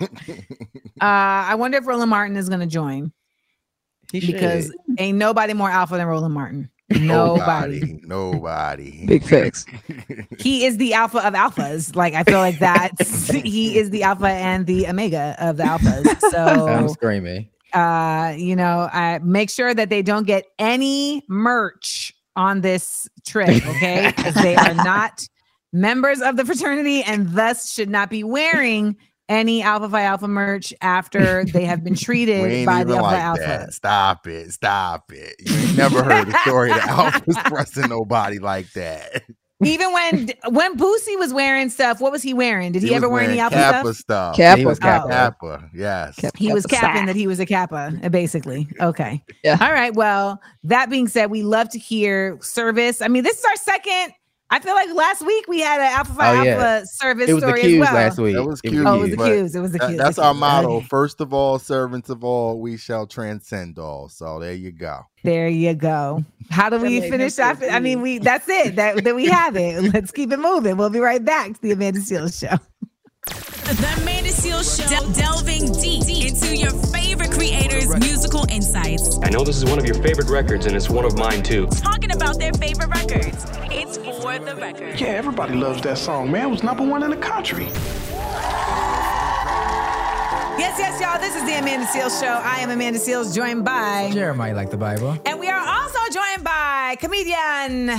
Uh, I wonder if Roland Martin is going to join He because should. ain't nobody more alpha than Roland Martin. Nobody. Nobody. Big facts. (laughs) he is the alpha of alphas. Like I feel like that's he is the alpha and the omega of the alphas. (laughs) So I'm screaming. Uh, you know, I make sure that they don't get any merch on this trip, okay? (laughs) Because they are not members of the fraternity and thus should not be wearing any Alpha Phi Alpha merch after they have been (laughs) treated by the Alpha like Alpha. that. Stop it. Stop it. You never heard the story that Alpha's pressing nobody like that. (laughs) Even when when Boosie was wearing stuff, what was he wearing? Did he, was ever wear any wearing Alpha Kappa stuff? stuff. Kappa. He was Oh. Kappa. Kappa. Yes. He was Kappa capping that he was a Kappa, uh, basically. (laughs) Okay. Yeah. All right. Well, that being said, we love to hear service. I mean, this is our second. I feel like last week we had an Alpha Phi Oh, yeah. Alpha service It was the story Ques as well. last week. That was It cute. Oh, it was the Ques. It was the that- Ques. that's the our cues. motto. First of all, servants of all, we shall transcend all. So there you go. There you go. How do we finish off? I mean, we that's it. That that we have it. (laughs) Let's keep it moving. We'll be right back to the Amanda Seales show. The Amanda Seales Show, del- delving deep into your favorite creators' musical insights. I know this is one of your favorite records, and it's one of mine too. Talking about their favorite records. It's for the record. Yeah, everybody loves that song, man. It was number one in the country. Yes, yes, y'all. This is the Amanda Seales Show. I am Amanda Seales, joined by Jeremiah like the Bible. And we are also joined by comedian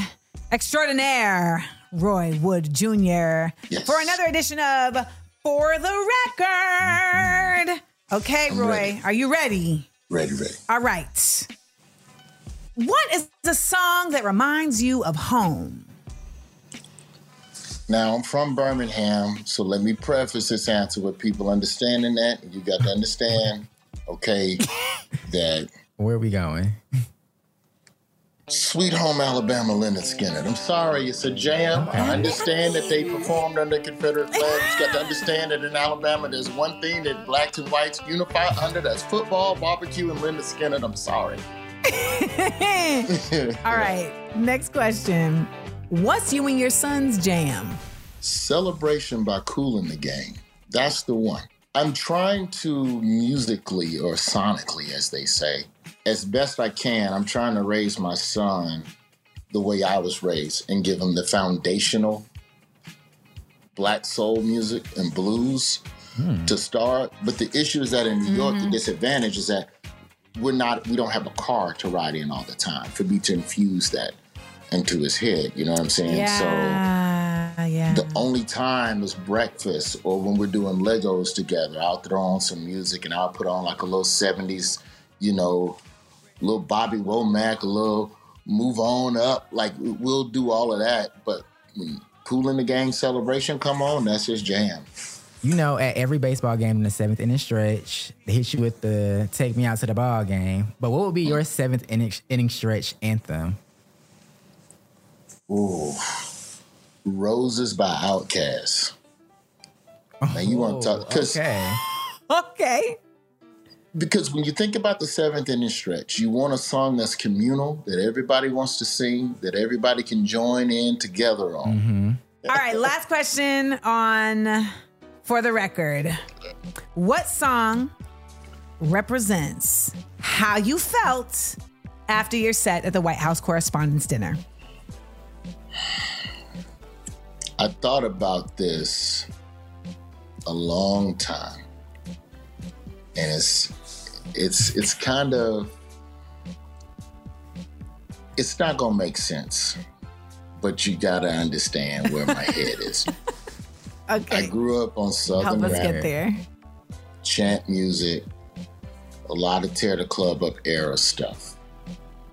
extraordinaire Roy Wood Jr. for another edition of For the Record. Okay, I'm Roy, ready. are you ready? Ready, ready. All right. What is the song that reminds you of home? Now, I'm from Birmingham, so let me preface this answer with people understanding that. You got to understand, okay, (laughs) that Where are we going? Sweet Home Alabama, Lynyrd Skynyrd. I'm sorry, it's a jam. I understand that they performed under Confederate flags. You got to understand that in Alabama, there's one thing that blacks and whites unify under that's football, barbecue, and Lynyrd Skynyrd. I'm sorry. (laughs) All right, next question. What's you and your son's jam? Celebration by Kool & the Gang. That's the one. I'm trying to musically or sonically, as they say, as best I can, I'm trying to raise my son the way I was raised and give him the foundational black soul music and blues hmm. to start. But the issue is that in New York, the mm-hmm. disadvantage is that we're not we don't have a car to ride in all the time for me to infuse that into his head. You know what I'm saying? Yeah, yeah. The only time is breakfast or when we're doing Legos together. I'll throw on some music and I'll put on like a little 70s, you know, little Bobby Womack, a little move on up. Like we'll do all of that. But when Kool & the Gang celebration come on, that's his jam. You know, at every baseball game in the seventh inning stretch, they hit you with the "Take Me Out to the Ball Game." But what would be mm. your seventh inning, inning stretch anthem? Ooh. Roses by Outkast. Now you want to talk because okay. Okay. because when you think about the seventh inning stretch, you want a song that's communal that everybody wants to sing, that everybody can join in together on. Mm-hmm. All right, last question on for the record. What song represents how you felt after your set at the White House Correspondents' Dinner? I thought about this a long time, and it's it's it's kind of it's not gonna make sense, but you gotta understand where my head is. (laughs) Okay. I grew up on Southern Help us rap, get there. chant music, a lot of tear the club up era stuff,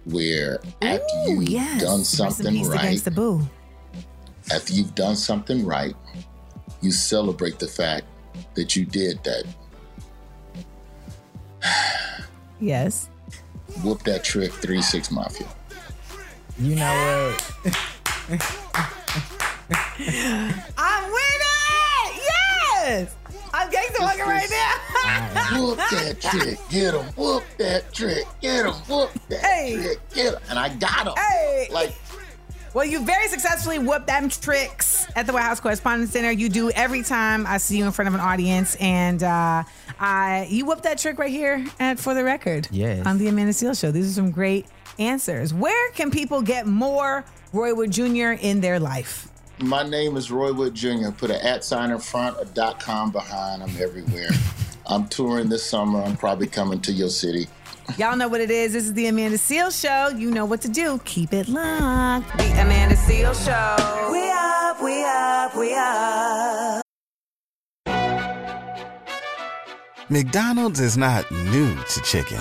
where after Ooh, you've yes. done something right, the boo. after you've done something right, you celebrate the fact that you did that. Yes. Whoop that trick, 3 6 Mafia. You know what? (laughs) I'm winning! Yes! I'm gangster walking right now. Whoop that (laughs) trick, get him. Whoop that trick, get him. Whoop that trick, get him. And I got him. Hey! Like, Well, you very successfully whooped them tricks at the White House Correspondents' Center. You do every time I see you in front of an audience, and uh, I you whooped that trick right here at For the Record. Yes. On the Amanda Seales Show. These are some great answers. Where can people get more Roy Wood Jr. in their life? My name is Roy Wood Jr. Put an at sign in front, a dot com behind. I'm everywhere. I'm touring this summer. I'm probably coming to your city. Y'all know what it is. This is the Amanda Seales Show. You know what to do. Keep it locked. The Amanda Seales Show. We up, we up, we up. McDonald's is not new to chicken.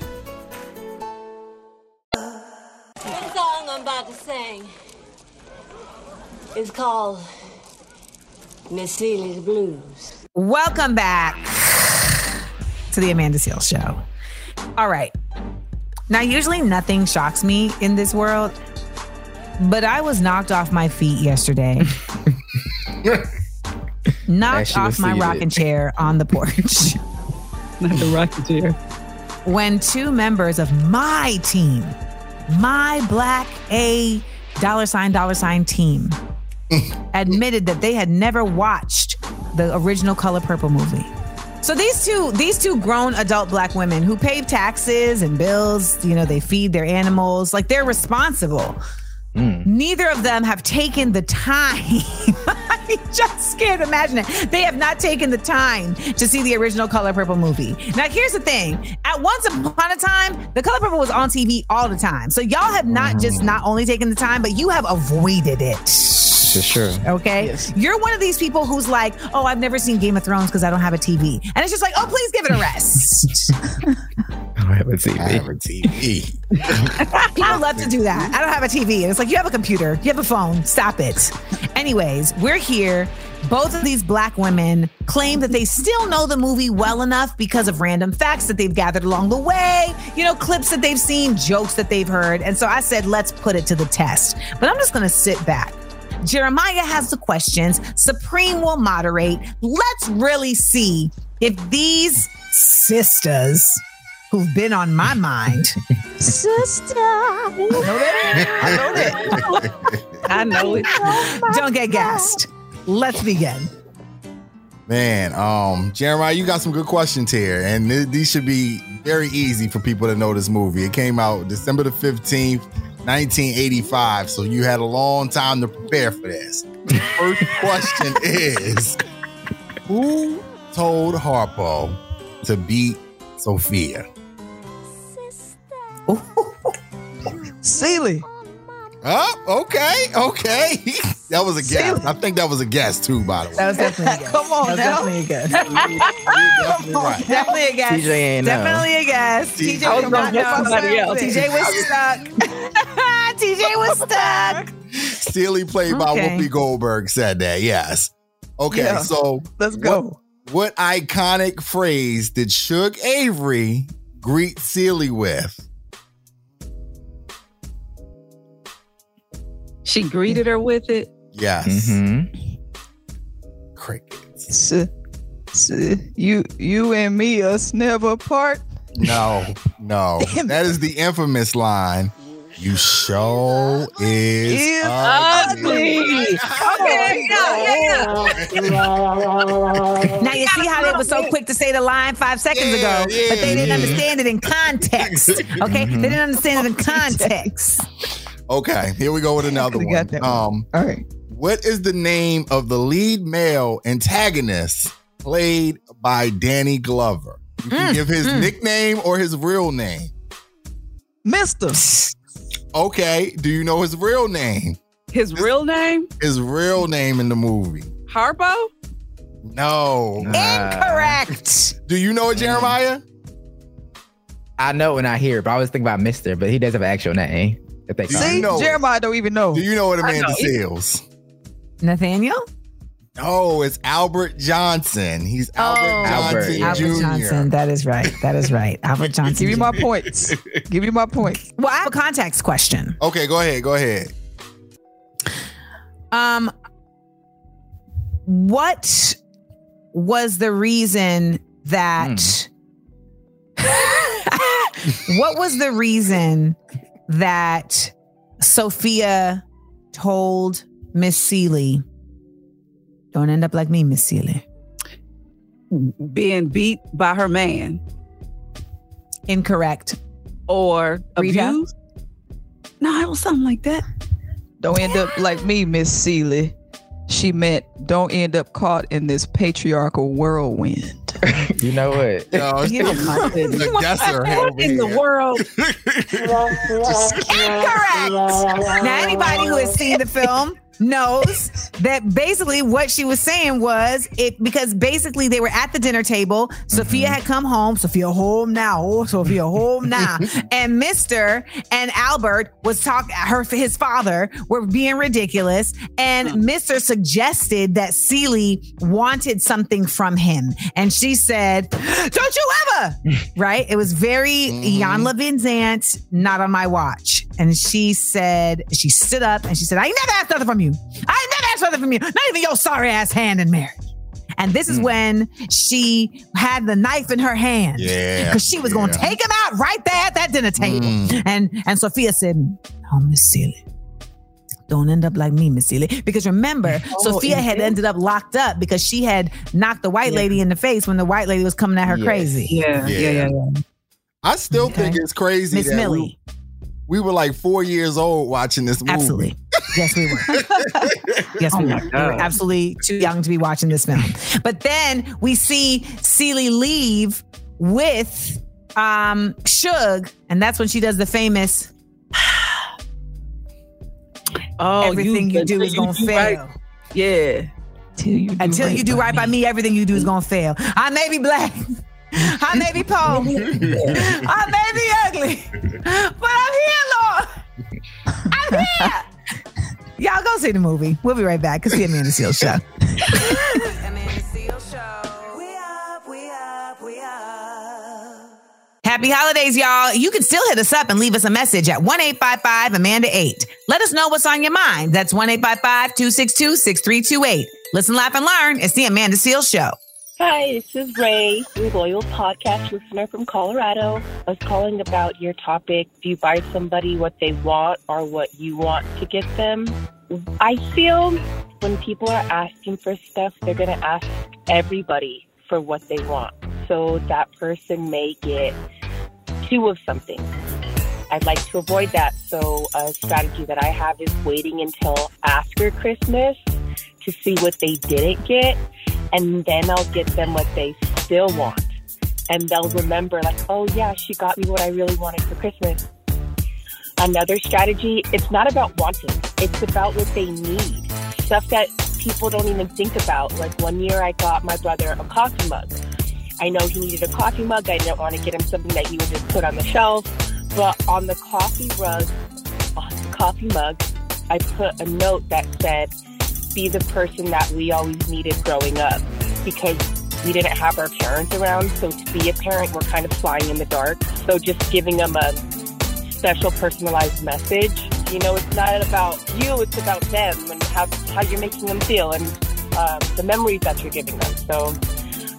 Is called Miss Celie's Blues. Welcome back to the Amanda Seales Show. All right. Now, usually nothing shocks me in this world, but I was knocked off my feet yesterday. (laughs) knocked off my rocking chair on the porch. (laughs) Not the rocking chair. When two members of my team, my black A dollar sign, dollar sign team, (laughs) admitted that they had never watched the original Color Purple movie. So these two, these two grown adult black women who pay taxes and bills, you know, they feed their animals, like they're responsible. Hmm. Neither of them have taken the time. (laughs) I just can't imagine it. They have not taken the time to see the original Color Purple movie. Now, here's the thing: at once upon a time, the Color Purple was on TV all the time. So y'all have not just hmm. not only taken the time, but you have avoided it. For sure. Okay. You're one of these people who's like, oh, I've never seen Game of Thrones because I don't have a TV. And it's just like, oh, please give it a rest. (laughs) I don't have a TV. I have a TV. (laughs) People love to do that. I don't have a TV. And it's like, you have a computer, you have a phone. Stop it. Anyways, we're here. Both of these black women claim that they still know the movie well enough because of random facts that they've gathered along the way, you know, clips that they've seen, jokes that they've heard. And so I said, let's put it to the test. But I'm just going to sit back. Jeremiah has the questions. Supreme will moderate. Let's really see if these sisters who've been on my mind. Sister. I know that. I know that. (laughs) I know it. Don't get gassed. Let's begin. Man, um, Jeremiah, you got some good questions here, and th- these should be very easy for people to know this movie. It came out December the 15th, 1985, so you had a long time to prepare for this. First question (laughs) is Who told Harpo to beat Sophia? Celie. (laughs) Oh, okay, okay. (laughs) that was a guess. I think that was a guess too, by the way. That was definitely a (laughs) guess. Come on that was now. definitely a guess. (laughs) Definitely right. definitely a guess. TJ ain't know. Definitely a guess. TJ I was was gonna not guess know. somebody else. TJ was stuck. TJ was stuck. Celie played by Whoopi Goldberg said that. Yes. Okay, Yeah. so Let's go. what iconic phrase did Shug Avery greet Celie with? She greeted her with it. Yes. Mm-hmm. Crickets. S- s- you, you and me, us never part. No, no. that is the infamous line. You show is Is ugly. Okay, yeah, yeah, (laughs) Now you see how they were so quick to say the line five seconds Yeah, ago, yeah, but they didn't yeah. understand it in (laughs) context. Okay, they didn't understand it in (laughs) context. Okay, here we go with another could've one. Um, All right. what is the name of the lead male antagonist played by Danny Glover? You can Mm, give his mm. nickname or his real name. Mister. Okay, do you know his real name? His real name, His real name in the movie. Harpo. No. Incorrect. Do you know it, Jeremiah? I know when I hear it, but I was thinking about Mister, but he does have an actual name. If they Do you See, him. know it? Jeremiah don't even know. Do you know what I Amanda know. Seales? Nathaniel? Oh, it's Albert Johnson. He's Albert Oh. Johnson Albert, Jr. Albert Johnson. That is right. That is right. (laughs) Albert Johnson. Give me my points. Give me my points. Well, I have a context question. Okay, go ahead. Go ahead. Um, what was the reason that? (laughs) what was the reason that Sophia told Miss Celie, "Don't end up like me, Miss Celie"? being beat by her man Incorrect. or Rita? abused. No, it was something like that. Don't end up like me, Miss Celie. She meant don't end up caught in this patriarchal whirlwind. you know what? Yo, You know, my (laughs) goodness. What in the world? (laughs) Incorrect. Now, anybody who has seen the film knows that basically what she was saying was it because basically they were at the dinner table. Sophia mm-hmm. had come home. Sophia home now. Oh, Sophia home (laughs) now. and Mister and Albert was talking. Her his father were being ridiculous, and Mister suggested that Celie wanted something from him, and she said, "Don't you ever!" (laughs) right? It was very Jan Levinson. Not on my watch. And she said, she stood up and she said, "I never asked nothing from you. I ain't never asked nothing from you. Not even your sorry ass hand in marriage." And this is when she had the knife in her hand. Yeah, Because she was going to take him out right there at that dinner table. Mm. And and Sophia said, Oh, Miss Celie. Don't end up like me, Miss Celie. Because remember, Oh, Sophia had indeed. ended up locked up because she had knocked the white lady in the face when the white lady was coming at her Yes. crazy. Yeah, yeah, yeah, yeah. I still think it's crazy Miss Millie. we, we were like four years old watching this movie. Absolutely. Yes, we were. (laughs) Yes, we Oh were. my We were absolutely too young to be watching this film. But then we see Celie leave with um Shug, and that's when she does the famous (sighs) Oh, everything you, do until is gonna do fail. right. Yeah. Till you do Until right you do by right by me, everything you do is gonna fail. I may be black. (laughs) I may be poor. (laughs) I may be ugly. But I'm here, Lord. I'm here. Y'all go see the movie. We'll be right back. Cause the Amanda Seales Show. Amanda Seales Show. We up, we up, we up. Happy holidays, y'all. You can still hit us up and leave us a message at 1 855 Amanda 8. Let us know what's on your mind. That's 1 855 262 6328. Listen, laugh, and learn. It's the Amanda Seales Show. Hi, this is Ray, your loyal podcast listener from Colorado. I was calling about your topic do you buy somebody what they want or what you want to get them? I feel when people are asking for stuff, they're going to ask everybody for what they want. So that person may get two of something. I'd like to avoid that. So a strategy that I have is waiting until after Christmas to see what they didn't get, and then I'll get them what they still want. And they'll remember, like, oh yeah, she got me what I really wanted for Christmas. Another strategy, it's not about wanting, it's about what they need. Stuff that people don't even think about. Like one year I got my brother a coffee mug. I know he needed a coffee mug. I didn't want to get him something that he would just put on the shelf. But on the coffee rug, on the coffee mug, I put a note that said, be the person that we always needed growing up because we didn't have our parents around. So to be a parent, we're kind of flying in the dark. So just giving them a special personalized message. You know, it's not about you, it's about them and how, how you're making them feel and um, the memories that you're giving them. So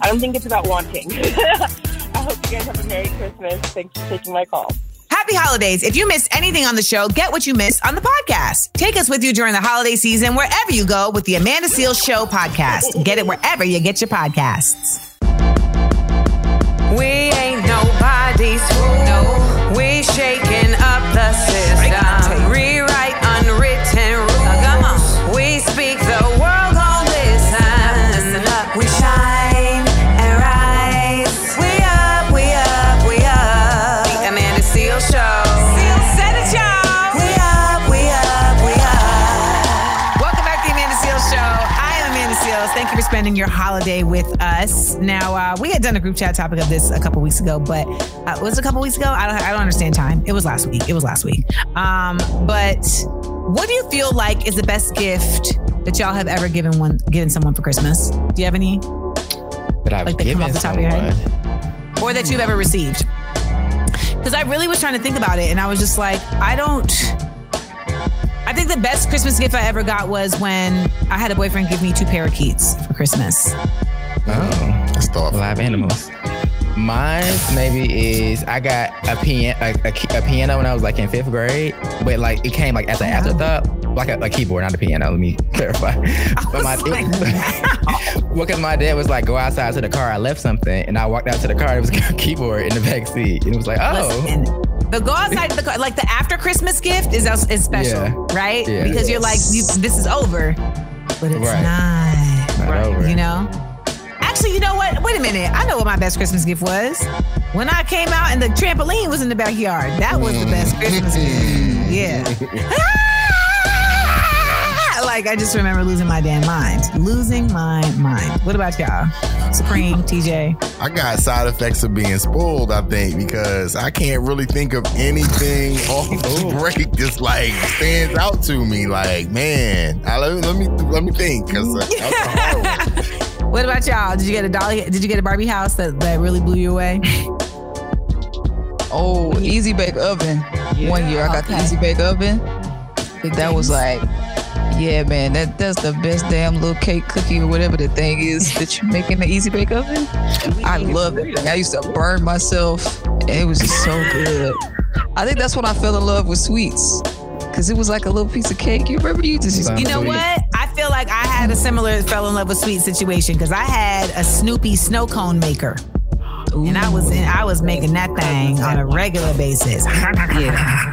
I don't think it's about wanting. (laughs) I hope you guys have a Merry Christmas. Thanks for taking my call. Happy holidays. If you missed anything on the show, get what you missed on the podcast. Take us with you during the holiday season wherever you go with the Amanda Seales Show podcast. Get it wherever you get your podcasts. We ain't nobody's fool. No. We shaking Thank you for spending your holiday with us. Now, uh, we had done a group chat topic of this a couple weeks ago, but uh, was it a couple weeks ago? I don't, I don't understand time. It was last week. It was last week. Um, but what do you feel like is the best gift that y'all have ever given one given someone for Christmas? Do you have any, That I've like that come off the top of your head, or that you've ever received? Because I really was trying to think about it, and I was just like, I don't. I think the best Christmas gift I ever got was when I had a boyfriend give me two parakeets for Christmas. Oh, that's thoughtful. Live animals. Mine maybe is I got a piano a, a, a piano when I was like in fifth grade, but like it came like as an oh, afterthought, like a, a keyboard, not a piano. Let me (laughs) clarify. But my (laughs) well, because my dad was like, go outside to the car. I left something, and I walked out to the car. It was a (laughs) keyboard in the back seat, and it was like, oh, Listen, the go outside the car, like the after Christmas gift is is special, Yeah. right? Yeah. Because you're like, you, this is over. but it's Right. not. Not right. over. You know? Actually, you know what? Wait a minute. I know what my best Christmas gift was. When I came out and the trampoline was in the backyard. That was the best Christmas gift. (laughs) Yeah. (laughs) like I just remember losing my damn mind. Losing my mind. What about y'all? Supreme, TJ. I got side effects of being spoiled, I think, because I can't really think of anything (laughs) off the break that's like stands out to me. Like, man, I, let, me, let me let me think. 'cause, uh, that's a hard one. What about y'all? Did you get a dolly? Did you get a Barbie house that, that really blew you away? Oh, easy bake oven. One year I got the easy bake oven. That was like, yeah, man, that that's the best damn little cake cookie or whatever the thing is that you make in the easy bake oven. (laughs) I love that thing. I used to burn myself. And it was just so good. I think that's when I fell in love with sweets. Cause it was like a little piece of cake. You remember you just You know what? I feel like I had a similar fell in love with sweet situation because I had a Snoopy snow cone maker. And I was in, I was making that thing on a regular basis. (laughs)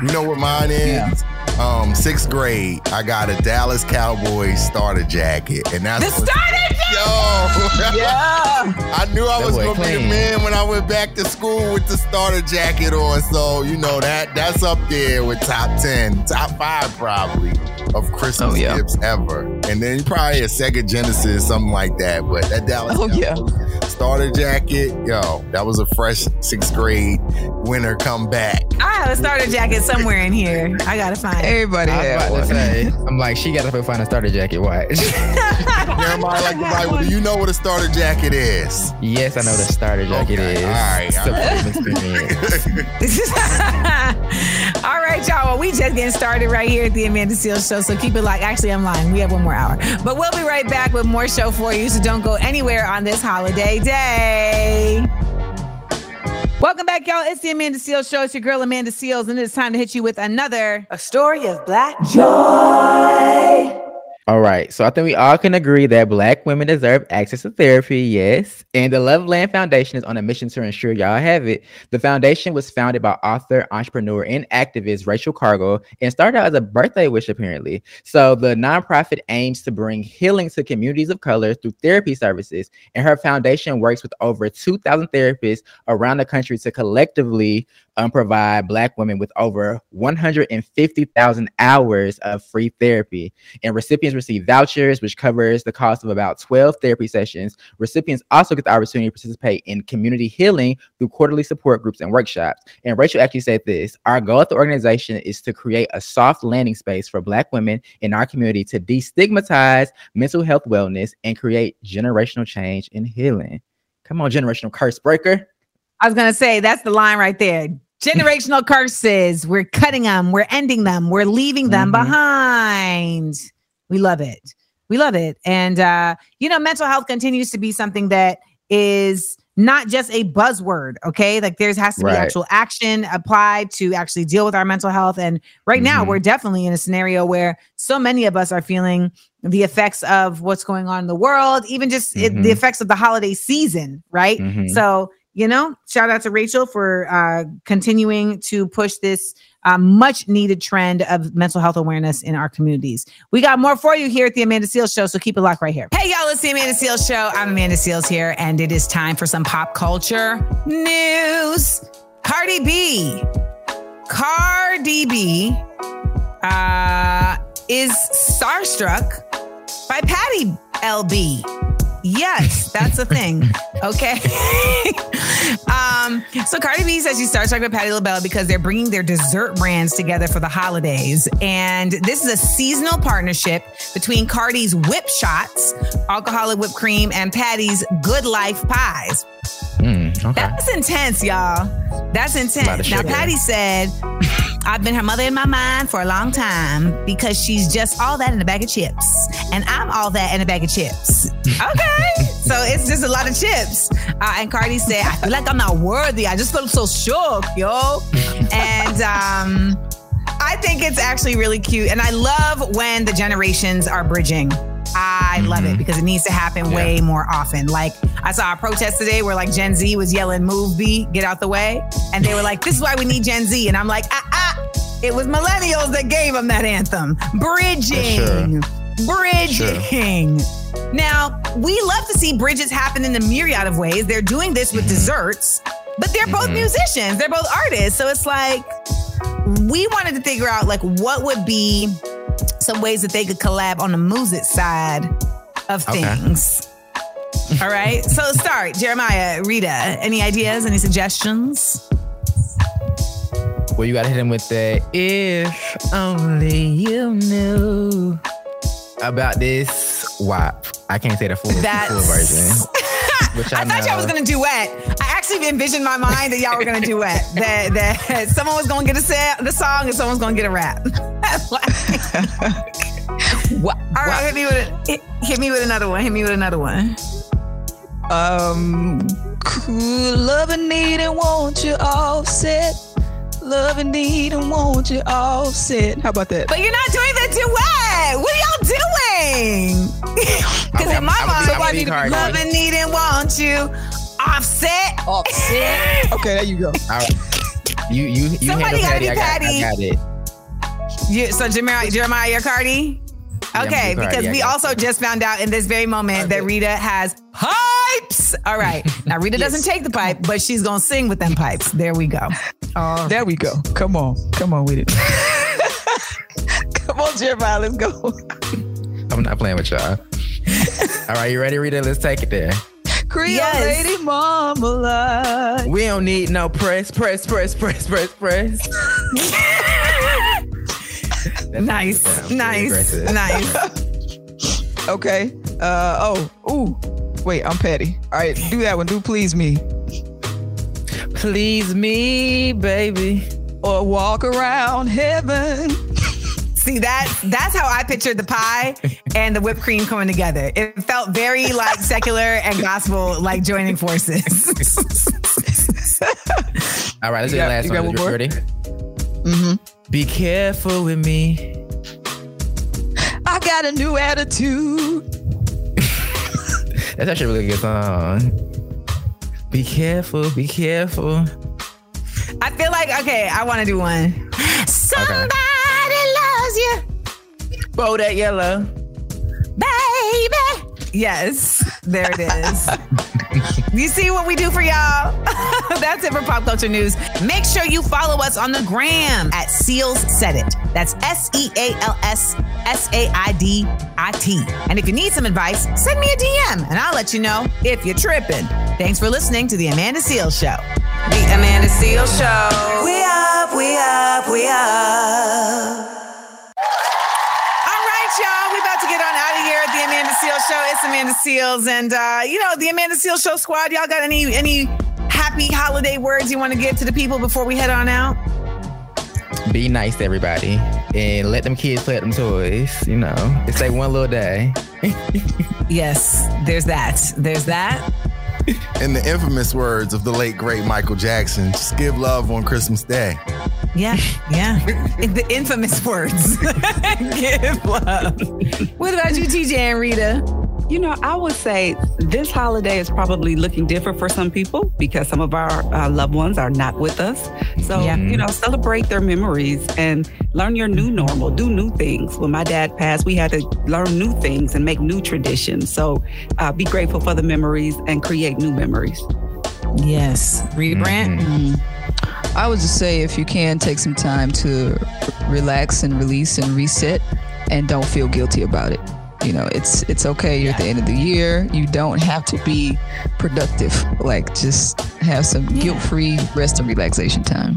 You know what mine is? Um, sixth grade, I got a Dallas Cowboys starter jacket, and that's The what- starter Yo, (laughs) Yeah. I knew I That was gonna be the clean. man when I went back to school with the starter jacket on. So you know that that's up there with top ten, top five probably of Christmas Oh, yeah. gifts ever. And then probably a Sega Genesis, something like that. But that Dallas Oh, yeah. Cowboys starter jacket, yo, that was a fresh sixth grade winter comeback. I have a starter jacket somewhere in here. I gotta find it. Everybody I was had about to one. say, (laughs) I'm like, she got to go find a starter jacket. Why? Jeremiah, (laughs) like (laughs) the Bible, do you know what a starter jacket is? yes, I know the starter jacket Okay, is. All right. All right. all right, y'all. Well, we just getting started right here at the Amanda Seales Show. So keep it like. Actually, I'm lying. We have one more hour, but we'll be right back with more show for you. So don't go anywhere on this holiday day. Welcome back, y'all. It's the Amanda Seales Show. It's your girl Amanda Seales, and it's time to hit you with another A story of black joy. All right. So I think we all can agree that Black women deserve access to therapy. Yes. And the Loveland Foundation is on a mission to ensure y'all have it. The foundation was founded by author, entrepreneur, and activist Rachel Cargle and started out as a birthday wish, apparently. So the nonprofit aims to bring healing to communities of color through therapy services. And her foundation works with over 2,000 therapists around the country to collectively um, provide Black women with over 150,000 hours of free therapy and recipients receive vouchers, which covers the cost of about 12 therapy sessions. Recipients also get the opportunity to participate in community healing through quarterly support groups and workshops. And Rachel actually said this Our goal at the organization is to create a soft landing space for Black women in our community to destigmatize mental health wellness and create generational change in healing. Come on, generational curse breaker. I was gonna say that's the line right there. Generational (laughs) curses. We're cutting them. We're ending them. We're leaving them Mhm. behind. We love it. We love it. And uh, you know, mental health continues to be something that is not just a buzzword. Okay, like there's has to be actual action applied to actually deal with our mental health. And right now, Mhm. we're definitely in a scenario where so many of us are feeling the effects of what's going on in the world, even just it, the Mhm. effects of the holiday season. Right. Mhm. So you know, shout out to Rachel for uh, continuing to push this uh, much needed trend of mental health awareness in our communities. We got more for you here at the Amanda Seales Show, so keep it locked right here. Hey, y'all, it's the Amanda Seales Show. I'm Amanda Seales here, and it is time for some pop culture news. Cardi B. Cardi B uh, is starstruck by Patti LaBelle. Yes, that's a thing. Okay. (laughs) um, so Cardi B says she starts talking about Patti LaBelle because they're bringing their dessert brands together for the holidays. And this is a seasonal partnership between Cardi's Whip Shots, alcoholic whipped cream, and Patti's Good Life Pies. Mm, okay. That's intense, y'all. That's intense. Now. Patty said, I've been her mother in my mind for a long time because she's just all that in a bag of chips. And I'm all that in a bag of chips. Okay. (laughs) so it's just a lot of chips. Uh, and Cardi said, I feel like I'm not worthy. I just feel so shook, yo. and um, I think it's actually really cute. And I love when the generations are bridging. I love it because it needs to happen way more often. Like I saw a protest today where like Gen Z was yelling "Move B, get out the way," and they were like, "This is why we need Gen Z," and I'm like, "Ah ah." It was millennials that gave them that anthem. Bridging. Bridging. Now, we love to see bridges happen in a myriad of ways. They're doing this with desserts, but they're both Mhm. musicians, they're both artists. So it's like, we wanted to figure out like what would be some ways that they could collab on the music side of Okay. things. All right. So start, Jeremiah, Rita. Any ideas? Any suggestions? Well, you gotta hit him with the if only you knew about this WAP. I can't say the full, full version. (laughs) Which I, I thought y'all was gonna duet. I actually envisioned my mind that y'all were gonna duet. (laughs) that that someone was gonna get a sa- the song and someone's gonna get a rap. (laughs) what? All right, hit me with a, hit, hit me with another one. Hit me with another one. Um, cool, love and need and want you offset. Love and need and want you offset. How about that? But you're not doing the duet. What are y'all doing? (laughs) Because in my I'm gonna mind, be- I'm gonna be Cardi. love and need and want you offset. Offset. (laughs) okay, there you go. All right. You you you Somebody handle gotta Patti. be I got, I got it. You, so Jeremiah, Jeremiah, you're Cardi. I'm Okay, Cardi, because I we got also just found out in this very moment that Rita has pipes. All right, (laughs) now Rita doesn't take the pipe, but she's gonna sing with them pipes. There we go. Oh, There we go. Come on. Come on with it. (laughs) Come on, Jeremiah. Let's go. I'm not playing with y'all. All right, you ready, Rita? Let's take it there. Creole Yes. lady marmalade. We don't need no press, press, press, press, press, press. (laughs) nice, nice, nice. (laughs) Okay. Uh oh. Ooh. Wait, I'm petty. All right, do that one. Do please me. Please me, baby. Or walk around heaven. (laughs) See that? That's how I pictured the pie and the whipped cream coming together. It felt very like secular and gospel, like joining forces. (laughs) All right, let's You do the got- last you got one. one more? Ready? Mm-hmm. Be careful with me. I got a new attitude. (laughs) That's actually a really good song. Be careful, be careful. I feel like okay, I want to do one. Somebody loves you, Bow that yellow. baby. Yes, there it is. (laughs) (laughs) you see what we do for y'all? (laughs) That's it for pop culture news. Make sure you follow us on the gram at Seals Said It. That's S E A L S S A I D I T. And if you need some advice, send me a DM and I'll let you know if you're tripping. Thanks for listening to the Amanda Seales Show. The Amanda Seales Show. We up, we up, we up. Here Amanda Seales Show. It's Amanda Seales, and uh, you know the Amanda Seales Show squad. Y'all got any any happy holiday words you want to give to the people before we head on out? Be nice to everybody and let them kids play with them toys. You know, it's like one little day. (laughs) Yes, there's that. There's that. (laughs) In the infamous words of the late great Michael Jackson, just give love on Christmas Day. Yeah, yeah. the infamous words. (laughs) Give love. What about you, TJ and Rita? You know, I would say this holiday is probably looking different for some people because some of our uh, loved ones are not with us. So, Yeah. you know, celebrate their memories and learn your new normal, do new things. When my dad passed, we had to learn new things and make new traditions. So, uh, be grateful for the memories and create new memories. Yes. Rita Brandt? I would just say if you can take some time to relax and release and reset and don't feel guilty about it. You know, it's it's okay. You're at the end of the year. You don't have to be productive. Like just have some guilt-free rest and relaxation time.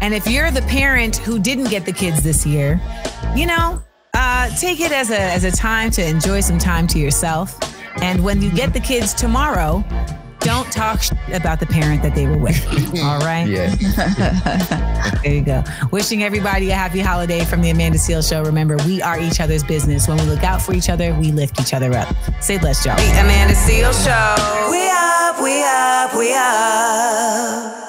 And if you're the parent who didn't get the kids this year, you know, uh, take it as a as a time to enjoy some time to yourself. And when you get the kids tomorrow, don't talk sh- about the parent that they were with. (laughs) All right. Yeah. (laughs) there you go. Wishing everybody a happy holiday from the Amanda Seales Show. Remember, we are each other's business. When we look out for each other, we lift each other up. Say less, y'all. The Amanda Seales Show. We up, we up, we up.